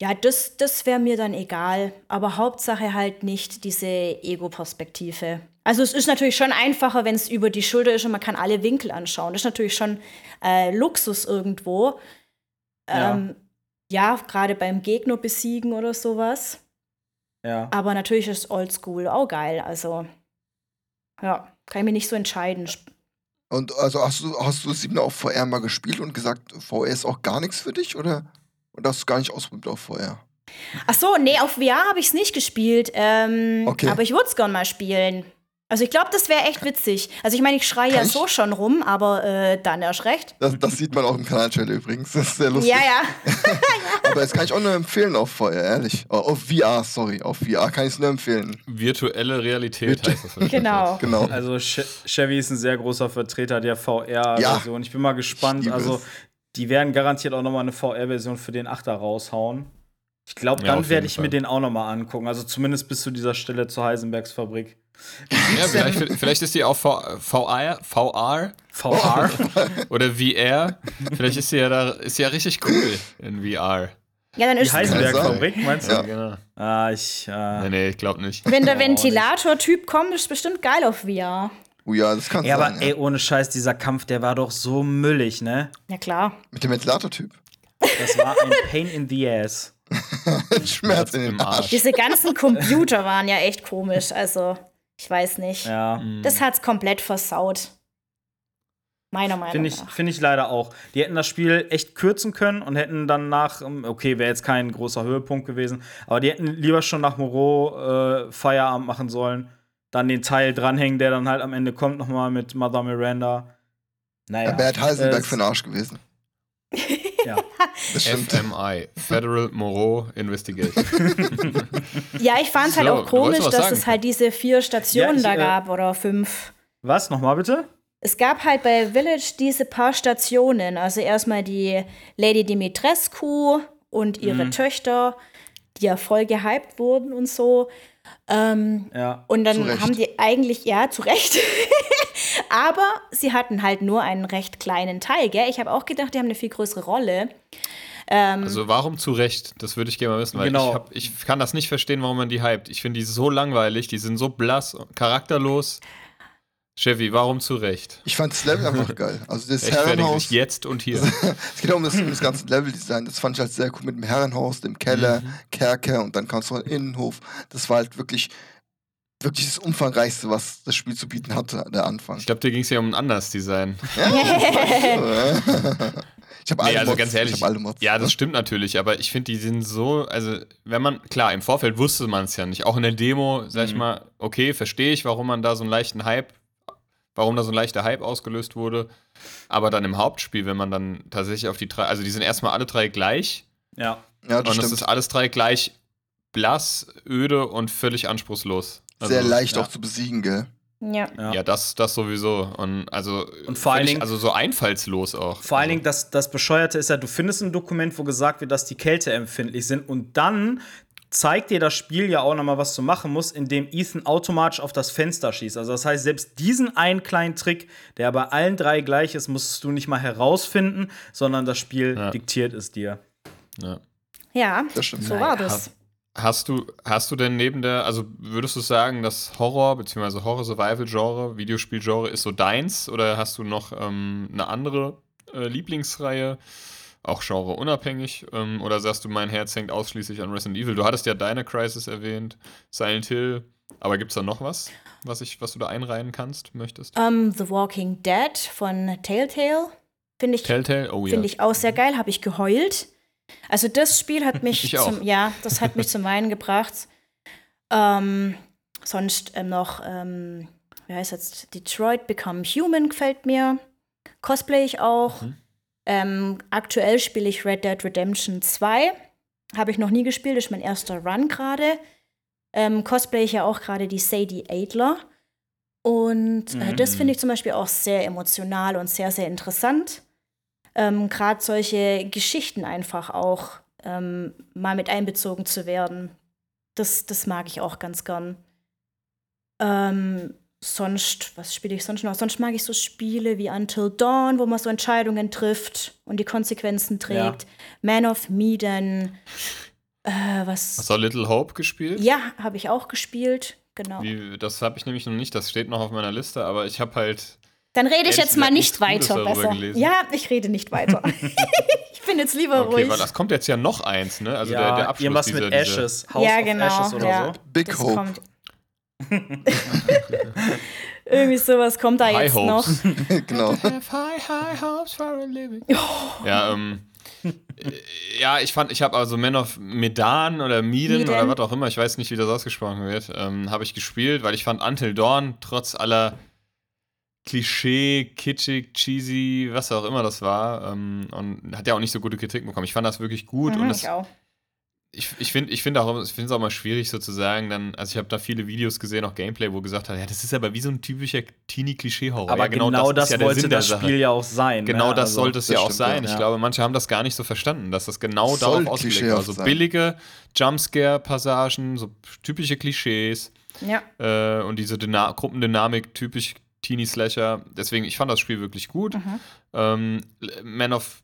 Ja, das, das wäre mir dann egal. Aber Hauptsache halt nicht diese Ego-Perspektive. Also es ist natürlich schon einfacher, wenn es über die Schulter ist und man kann alle Winkel anschauen. Das ist natürlich schon äh, Luxus irgendwo. Ja. Ähm, ja, gerade beim Gegner besiegen oder sowas. Ja. Aber natürlich ist Oldschool auch geil. Also, ja, kann ich mir nicht so entscheiden. Und also hast du, hast du 7er auf VR mal gespielt und gesagt, VR ist auch gar nichts für dich? Oder, oder hast du gar nicht ausprobiert auf VR? Ach so, nee, auf VR habe ich es nicht gespielt. Ähm, Okay. Aber ich würde es gern mal spielen. Also ich glaube, das wäre echt witzig. Also ich meine, ich schreie ja so schon rum, aber äh, dann erst recht. Das, das sieht man auch im Kanalchannel übrigens. Das ist sehr lustig. Ja, ja. Aber das kann ich auch nur empfehlen auf VR, ehrlich. Oh, auf VR, sorry. Auf VR kann ich es nur empfehlen. Virtuelle Realität Virtu- heißt das. Genau. Genau. Also Che- Chevy ist ein sehr großer Vertreter der VR-Version. Ich bin mal gespannt. Also die werden garantiert auch noch mal eine VR-Version für den 8er raushauen. Ich glaube, Ja, dann auf werde ich Fall. mir den auch noch mal angucken. Also zumindest bis zu dieser Stelle zur Heisenbergs Fabrik. Ja, vielleicht, vielleicht ist die auch VR, VR VR? oder VR. Vielleicht ist sie ja da, ist sie ja richtig cool in VR. Ja, dann Die ist Heisenberg-Fabrik, meinst du? Ja. Genau. Ah, ich. Äh, Nee, nee, ich glaube nicht. wenn der Oh, Ventilator-Typ kommt, ist bestimmt geil auf VR. Oh ja, das kann Ja, aber sein. ey, ja. ohne Scheiß, dieser Kampf, der war doch so müllig, ne? Ja, klar. Mit dem Ventilator-Typ. Das war ein Pain in the Ass. Schmerz in den. Arsch. Diese ganzen Computer waren ja echt komisch. Also, Ich weiß nicht. Ja. Das hat's komplett versaut. Meiner Meinung Finde ich, nach. find ich leider auch. Die hätten das Spiel echt kürzen können und hätten dann nach, ähm, okay, wäre jetzt kein großer Höhepunkt gewesen, aber die hätten lieber schon nach Moreau äh, Feierabend machen sollen. Dann den Teil dranhängen, der dann halt am Ende kommt, nochmal mit Mother Miranda. Naja. Ja, Bert Heisenberg äh, für den Arsch gewesen. ja. FMI, Federal Moreau Investigation. Ja, ich fand's halt So, auch komisch, dass sagen. es halt diese vier Stationen Ja, ich, da äh, gab oder fünf. Was? Nochmal bitte? Es gab halt bei Village diese paar Stationen. Also erstmal die Lady Dimitrescu und ihre Mhm. Töchter, die ja voll gehypt wurden und so. Ähm, Ja. und dann haben die eigentlich, ja, zu Recht. Aber sie hatten halt nur einen recht kleinen Teil, gell? Ich habe auch gedacht, die haben eine viel größere Rolle. Ähm, Also warum zu Recht? Das würde ich gerne mal wissen, weil Genau. ich, hab, ich kann das nicht verstehen, warum man die hypt. Ich finde die so langweilig, die sind so blass, charakterlos. Chevy, warum zu Recht? Ich fand das Level einfach geil. Also das Rechtfertige Herrenhaus, jetzt und hier. es geht auch um das, um das ganze Leveldesign. Das fand ich halt sehr cool mit dem Herrenhaus, dem Keller, Mhm. Kerker und dann kannst du in den Innenhof. Das war halt wirklich, wirklich das umfangreichste, was das Spiel zu bieten hatte, der Anfang. Ich glaube, dir ging es ja um ein anderes Design. ich habe alle Nee, also Mods. ganz ehrlich, Ich hab alle Mods. ja, das stimmt natürlich, aber ich finde, die sind so, also wenn man, klar, im Vorfeld wusste man es ja nicht, auch in der Demo, sag ich Mhm. mal, okay, verstehe ich, warum man da so einen leichten Hype, warum da so ein leichter Hype ausgelöst wurde, aber dann im Hauptspiel, wenn man dann tatsächlich auf die drei, also die sind erstmal alle drei gleich Ja. Ja, das und es stimmt. ist alles drei gleich blass, öde und völlig anspruchslos. Also, Sehr leicht ja. auch zu besiegen, gell? ja. Ja. Ja, das, das sowieso. Und also Und vor allen völlig- Dingen- also so einfallslos auch. Vor allen also, Dingen, das, das Bescheuerte ist ja, du findest ein Dokument, wo gesagt wird, dass die Kälte empfindlich sind und dann zeigt dir das Spiel ja auch nochmal, was du machen musst, indem Ethan automatisch auf das Fenster schießt. Also das heißt, selbst diesen einen kleinen Trick, der bei allen drei gleich ist, musst du nicht mal herausfinden, sondern das Spiel Ja. diktiert es dir. ja. Ja, Das stimmt. so war das. Hast du, hast du denn neben der, also würdest du sagen, das Horror- bzw. Horror-Survival-Genre, Videospiel-Genre ist so deins oder hast du noch ähm, eine andere äh, Lieblingsreihe, auch genre-unabhängig? Ähm, oder sagst du, mein Herz hängt ausschließlich an Resident Evil? Du hattest ja deine Crisis erwähnt, Silent Hill, aber gibt es da noch was, was, ich, was du da einreihen kannst, möchtest? Ähm, The Walking Dead von Telltale finde ich, Telltale? Oh ja. finde ich auch sehr geil, habe ich geheult. Also das Spiel hat mich zum, ja, das hat mich zum Weinen gebracht. Ähm, sonst ähm, noch, ähm, wie heißt jetzt, Detroit Become Human gefällt mir. Cosplay ich auch. Mhm. Ähm, aktuell spiele ich Red Dead Redemption 2. Habe ich noch nie gespielt, ist mein erster Run gerade. Ähm, Cosplay ich ja auch gerade die Sadie Adler. Und äh, das finde ich zum Beispiel auch sehr emotional und sehr, sehr interessant. Ähm, Gerade solche Geschichten einfach auch ähm, mal mit einbezogen zu werden. Das, das mag ich auch ganz gern. Ähm, sonst, was spiele ich sonst noch? Sonst mag ich so Spiele wie Until Dawn, wo man so Entscheidungen trifft und die Konsequenzen trägt. Man of Medan. Äh, was? Hast du Little Hope gespielt? Ja, habe ich auch gespielt. Genau. Wie, das habe ich nämlich noch nicht, das steht noch auf meiner Liste, aber ich habe halt Dann rede ich jetzt mal nicht weiter. Besser. gelesen. Ja, ich rede nicht weiter. ich bin jetzt lieber Okay, ruhig. weil das kommt jetzt ja noch eins, ne? Also ja, der, der Abschluss irgendwas mit Ashes, House ja, of genau. Ashes oder ja. so. Big das Hope. kommt. Irgendwie sowas kommt da High jetzt Hopes. noch. genau. high, high hopes for a living. Ja, ähm. äh, Ja, ich fand, ich habe also Man of Medan oder Medan, Medan. oder was auch immer, ich weiß nicht, wie das ausgesprochen wird, ähm, habe ich gespielt, weil ich fand Until Dawn trotz aller Klischee, kitschig, cheesy, was auch immer das war, ähm, und hat ja auch nicht so gute Kritiken bekommen. Ich fand das wirklich gut Mhm, und das, ich ich, finde ich find auch, ich finde es auch mal schwierig sozusagen, dann, also ich habe da viele Videos gesehen, auch Gameplay, wo gesagt hat, ja, das ist aber wie so ein typischer Teenie-Klischee-Horror. Aber ja, genau, das, ist ja wollte das. Spiel ja auch sein. Genau ne? das Also- sollte es das ja auch sein. ja. Ich glaube, manche haben das gar nicht so verstanden, dass das genau Soll darauf ausgelegt war. klischeehaft So sein. billige Jumpscare-Passagen, so typische Klischees Ja. äh, und diese Dyna Gruppendynamik, typisch Teenie-Slasher. Deswegen, ich fand das Spiel wirklich gut. Mhm. Ähm, Man of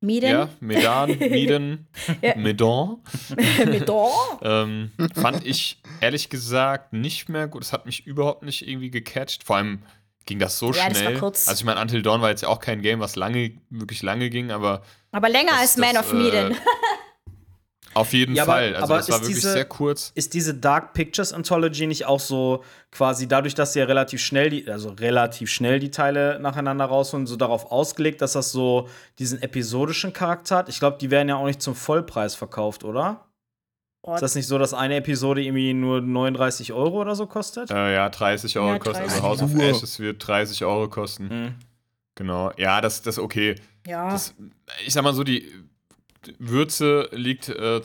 Mieden. ja, Medan, Medan, Ja. Medan. Dor. Ähm, fand ich ehrlich gesagt nicht mehr gut. Es hat mich überhaupt nicht irgendwie gecatcht. Vor allem ging das so Ja, das schnell. kurz. Also ich meine, Until Dawn war jetzt ja auch kein Game, was lange, wirklich lange ging, aber Aber länger Das- als Man das, of Medan. äh, Auf jeden Ja, aber- Fall. Also aber das war ist wirklich diese- sehr kurz. Ist diese Dark Pictures Anthology nicht auch so quasi dadurch, dass sie ja relativ schnell die, also relativ schnell die Teile nacheinander rausholen, so darauf ausgelegt, dass das so diesen episodischen Charakter hat? Ich glaube, die werden ja auch nicht zum Vollpreis verkauft, oder? Oh, Ist das nicht so, dass eine Episode irgendwie nur 39 Euro oder so kostet? Äh, ja, 30 Euro Ja, kostet. 30. Also House of. Ashes wird 30 Euro kosten. Mhm. Genau. Ja, das das ist okay. ja. Das, ich sag mal so, die Würze liegt äh,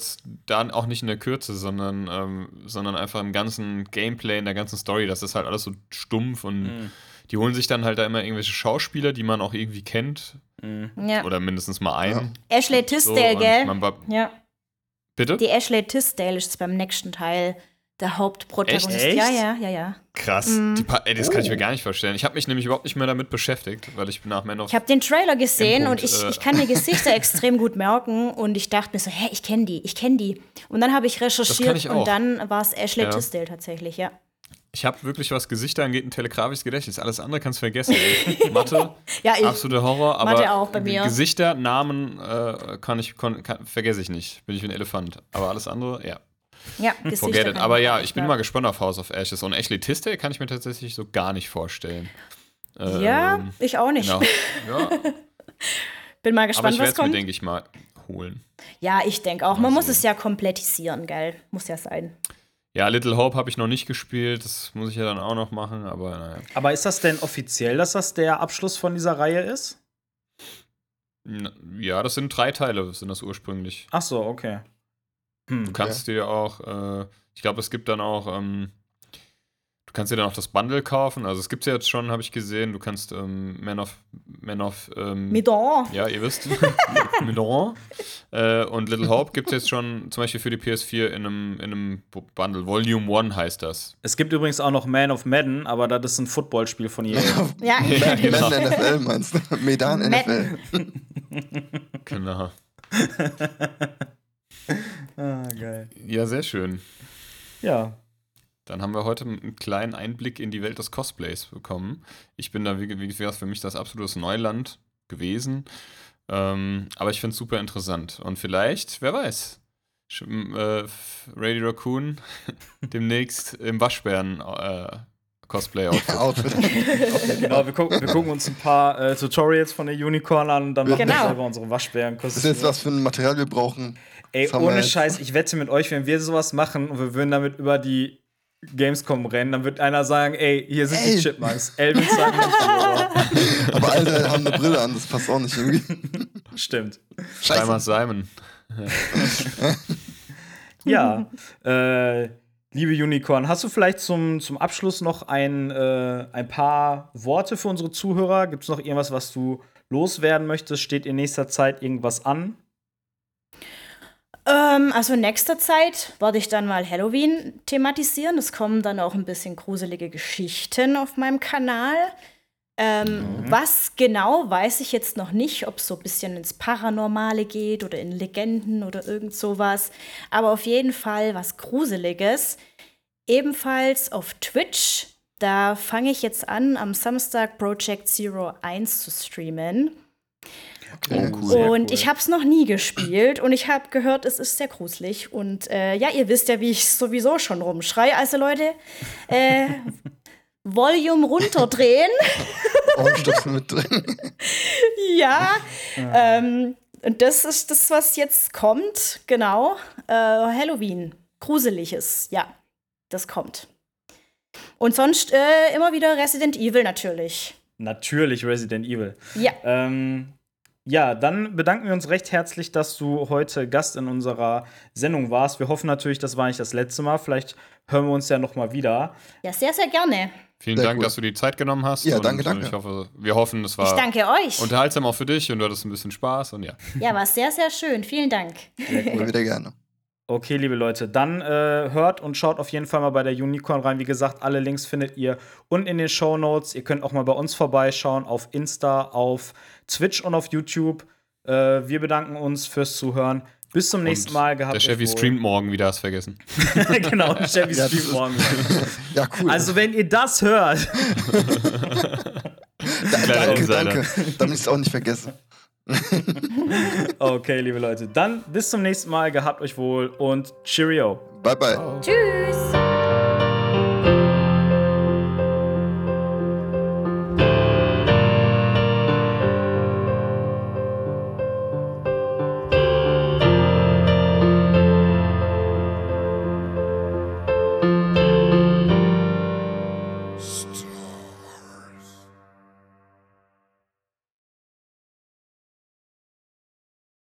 dann auch nicht in der Kürze, sondern, ähm, sondern einfach im ganzen Gameplay, in der ganzen Story. Das ist halt alles so stumpf und Mhm. die holen sich dann halt da immer irgendwelche Schauspieler, die man auch irgendwie kennt. Mhm. ja. Oder mindestens mal einen. Ashley So, Tisdale, und gell? Ja. bitte? Die Ashley Tisdale ist beim nächsten Teil der Hauptprotagonist. Echt? Echt? Ja, ja, ja, ja. Krass. Mhm. Ey, das kann ich Oh. mir gar nicht vorstellen. Ich habe mich nämlich überhaupt nicht mehr damit beschäftigt, weil ich nach Man of Ich habe den Trailer gesehen Punkt, und ich, äh, ich kann mir Gesichter extrem gut merken und ich dachte mir so, hä, ich kenne die, ich kenne die. Und dann habe ich recherchiert ich auch. und dann war es Ashley Ja. Tisdale tatsächlich, ja. Ich habe wirklich, was Gesichter angeht, ein telegrafisches Gedächtnis. Alles andere kannst du vergessen. ey. Mathe, Ja, ich, absoluter Horror. Aber Mathe auch bei mir. Gesichter, Namen äh, kann ich, kon, kann, vergesse ich nicht. Bin ich wie ein Elefant. Aber alles andere, ja. Ja, Gesichter Forget it. Aber ich ja, ich bin mal gespannt auf House of Ashes. Und Ashley Tisdale kann ich mir tatsächlich so gar nicht vorstellen. Ja, Ähm, ich auch nicht. Genau. Ja, Bin mal aber gespannt, ich werde was es mir, kommt. denke ich, mal holen. Ja, ich denke auch. Man muss Also. es ja komplettisieren, geil. Muss ja sein. Ja, Little Hope habe ich noch nicht gespielt. Das muss ich ja dann auch noch machen. Aber naja. Aber ist das denn offiziell, dass das der Abschluss von dieser Reihe ist? Ja, das sind drei Teile, sind das ursprünglich. Ach so, okay. Hm. Du kannst dir auch, äh, ich glaube, es gibt dann auch, ähm, du kannst dir dann auch das Bundle kaufen. Also es gibt es ja jetzt schon, habe ich gesehen. Du kannst ähm, Man of, Man of, ähm, Midon. ja, ihr wisst, Midon. Äh, und Little Hope gibt es jetzt schon zum Beispiel für die PS4 in einem, in einem Bu- Bundle. Volume 1 heißt das. Es gibt übrigens auch noch Man of Madden, aber das ist ein Footballspiel von EA. Ja, genau. Madden NFL meinst du? Medan. NFL. Genau. ah, geil. Ja, sehr schön. Ja. Dann haben wir heute einen kleinen Einblick in die Welt des Cosplays bekommen. Ich bin da, wie, wie gesagt, für mich das absolutes Neuland gewesen. Ähm, aber ich finde es super interessant. Und vielleicht, wer weiß, äh, Radio Raccoon demnächst im Waschbären äh, Cosplay-Outfit. Outfit. Genau, wir, gucken, wir gucken uns ein paar äh, Tutorials von der Unicorn an und dann machen wir Genau. selber unsere Waschbären. Das ist jetzt was für ein Material wir brauchen. Ey, wir ohne jetzt. Scheiß, ich wette mit euch, wenn wir sowas machen und wir würden damit über die Gamescom rennen, dann wird einer sagen, ey, hier sind die Ey. Chipmunks. Elvin sagt nicht, Aber alle haben eine Brille an, das passt auch nicht irgendwie. Stimmt. Schreiber Simon. Ja, äh, liebe Unicorn, hast du vielleicht zum, zum Abschluss noch ein, äh, ein paar Worte für unsere Zuhörer? Gibt es noch irgendwas, was du loswerden möchtest? Steht in nächster Zeit irgendwas an? Ähm, also in nächster Zeit werde ich dann mal Halloween thematisieren. Es kommen dann auch ein bisschen gruselige Geschichten auf meinem Kanal. Ähm, Was genau, weiß ich jetzt noch nicht, ob es so ein bisschen ins Paranormale geht oder in Legenden oder irgend sowas. Aber auf jeden Fall was Gruseliges. Ebenfalls auf Twitch. Da fange ich jetzt an, am Samstag Project Zero 1 zu streamen. Okay. Oh, cool. Und cool. ich habe es noch nie gespielt und ich habe gehört, es ist sehr gruselig. Und äh, ja, ihr wisst ja, wie ich sowieso schon rumschreie. Also Leute, äh, Volume runterdrehen. Ohrenstöpsel mit drin. ja. Ähm, und das ist das, was jetzt kommt. Genau. Äh, Halloween. Gruseliges. Ja, das kommt. Und sonst äh, immer wieder Resident Evil natürlich. Natürlich Resident Evil. Ja. Ähm, ja, dann bedanken wir uns recht herzlich, dass du heute Gast in unserer Sendung warst. Wir hoffen natürlich, das war nicht das letzte Mal. Vielleicht hören wir uns ja noch mal wieder. Ja, sehr, sehr gerne. Vielen Sehr Dank, cool. dass du die Zeit genommen hast. Ja, und, danke, äh, danke. Ich hoffe, wir hoffen, es war Ich danke euch. unterhaltsam auch für dich und du hattest ein bisschen Spaß und ja. Ja, war sehr, sehr schön. Vielen Dank. Immer wieder gerne. Okay, liebe Leute, dann äh, hört und schaut auf jeden Fall mal bei der Unicorn rein. Wie gesagt, alle Links findet ihr unten in den Show Notes. Ihr könnt auch mal bei uns vorbeischauen auf Insta, auf Twitch und auf YouTube. Äh, wir bedanken uns fürs Zuhören. Bis zum nächsten Und Mal. Gehabt Der Chevy streamt morgen wieder, hast vergessen. genau, der Chevy Ja, streamt ist- morgen. Ja, cool. Also, wenn ihr das hört, danke, Insider. danke. Damit ich es auch nicht vergesse. okay, liebe Leute. Dann bis zum nächsten Mal. Gehabt euch wohl und Cheerio. Bye, bye. Ciao. Tschüss.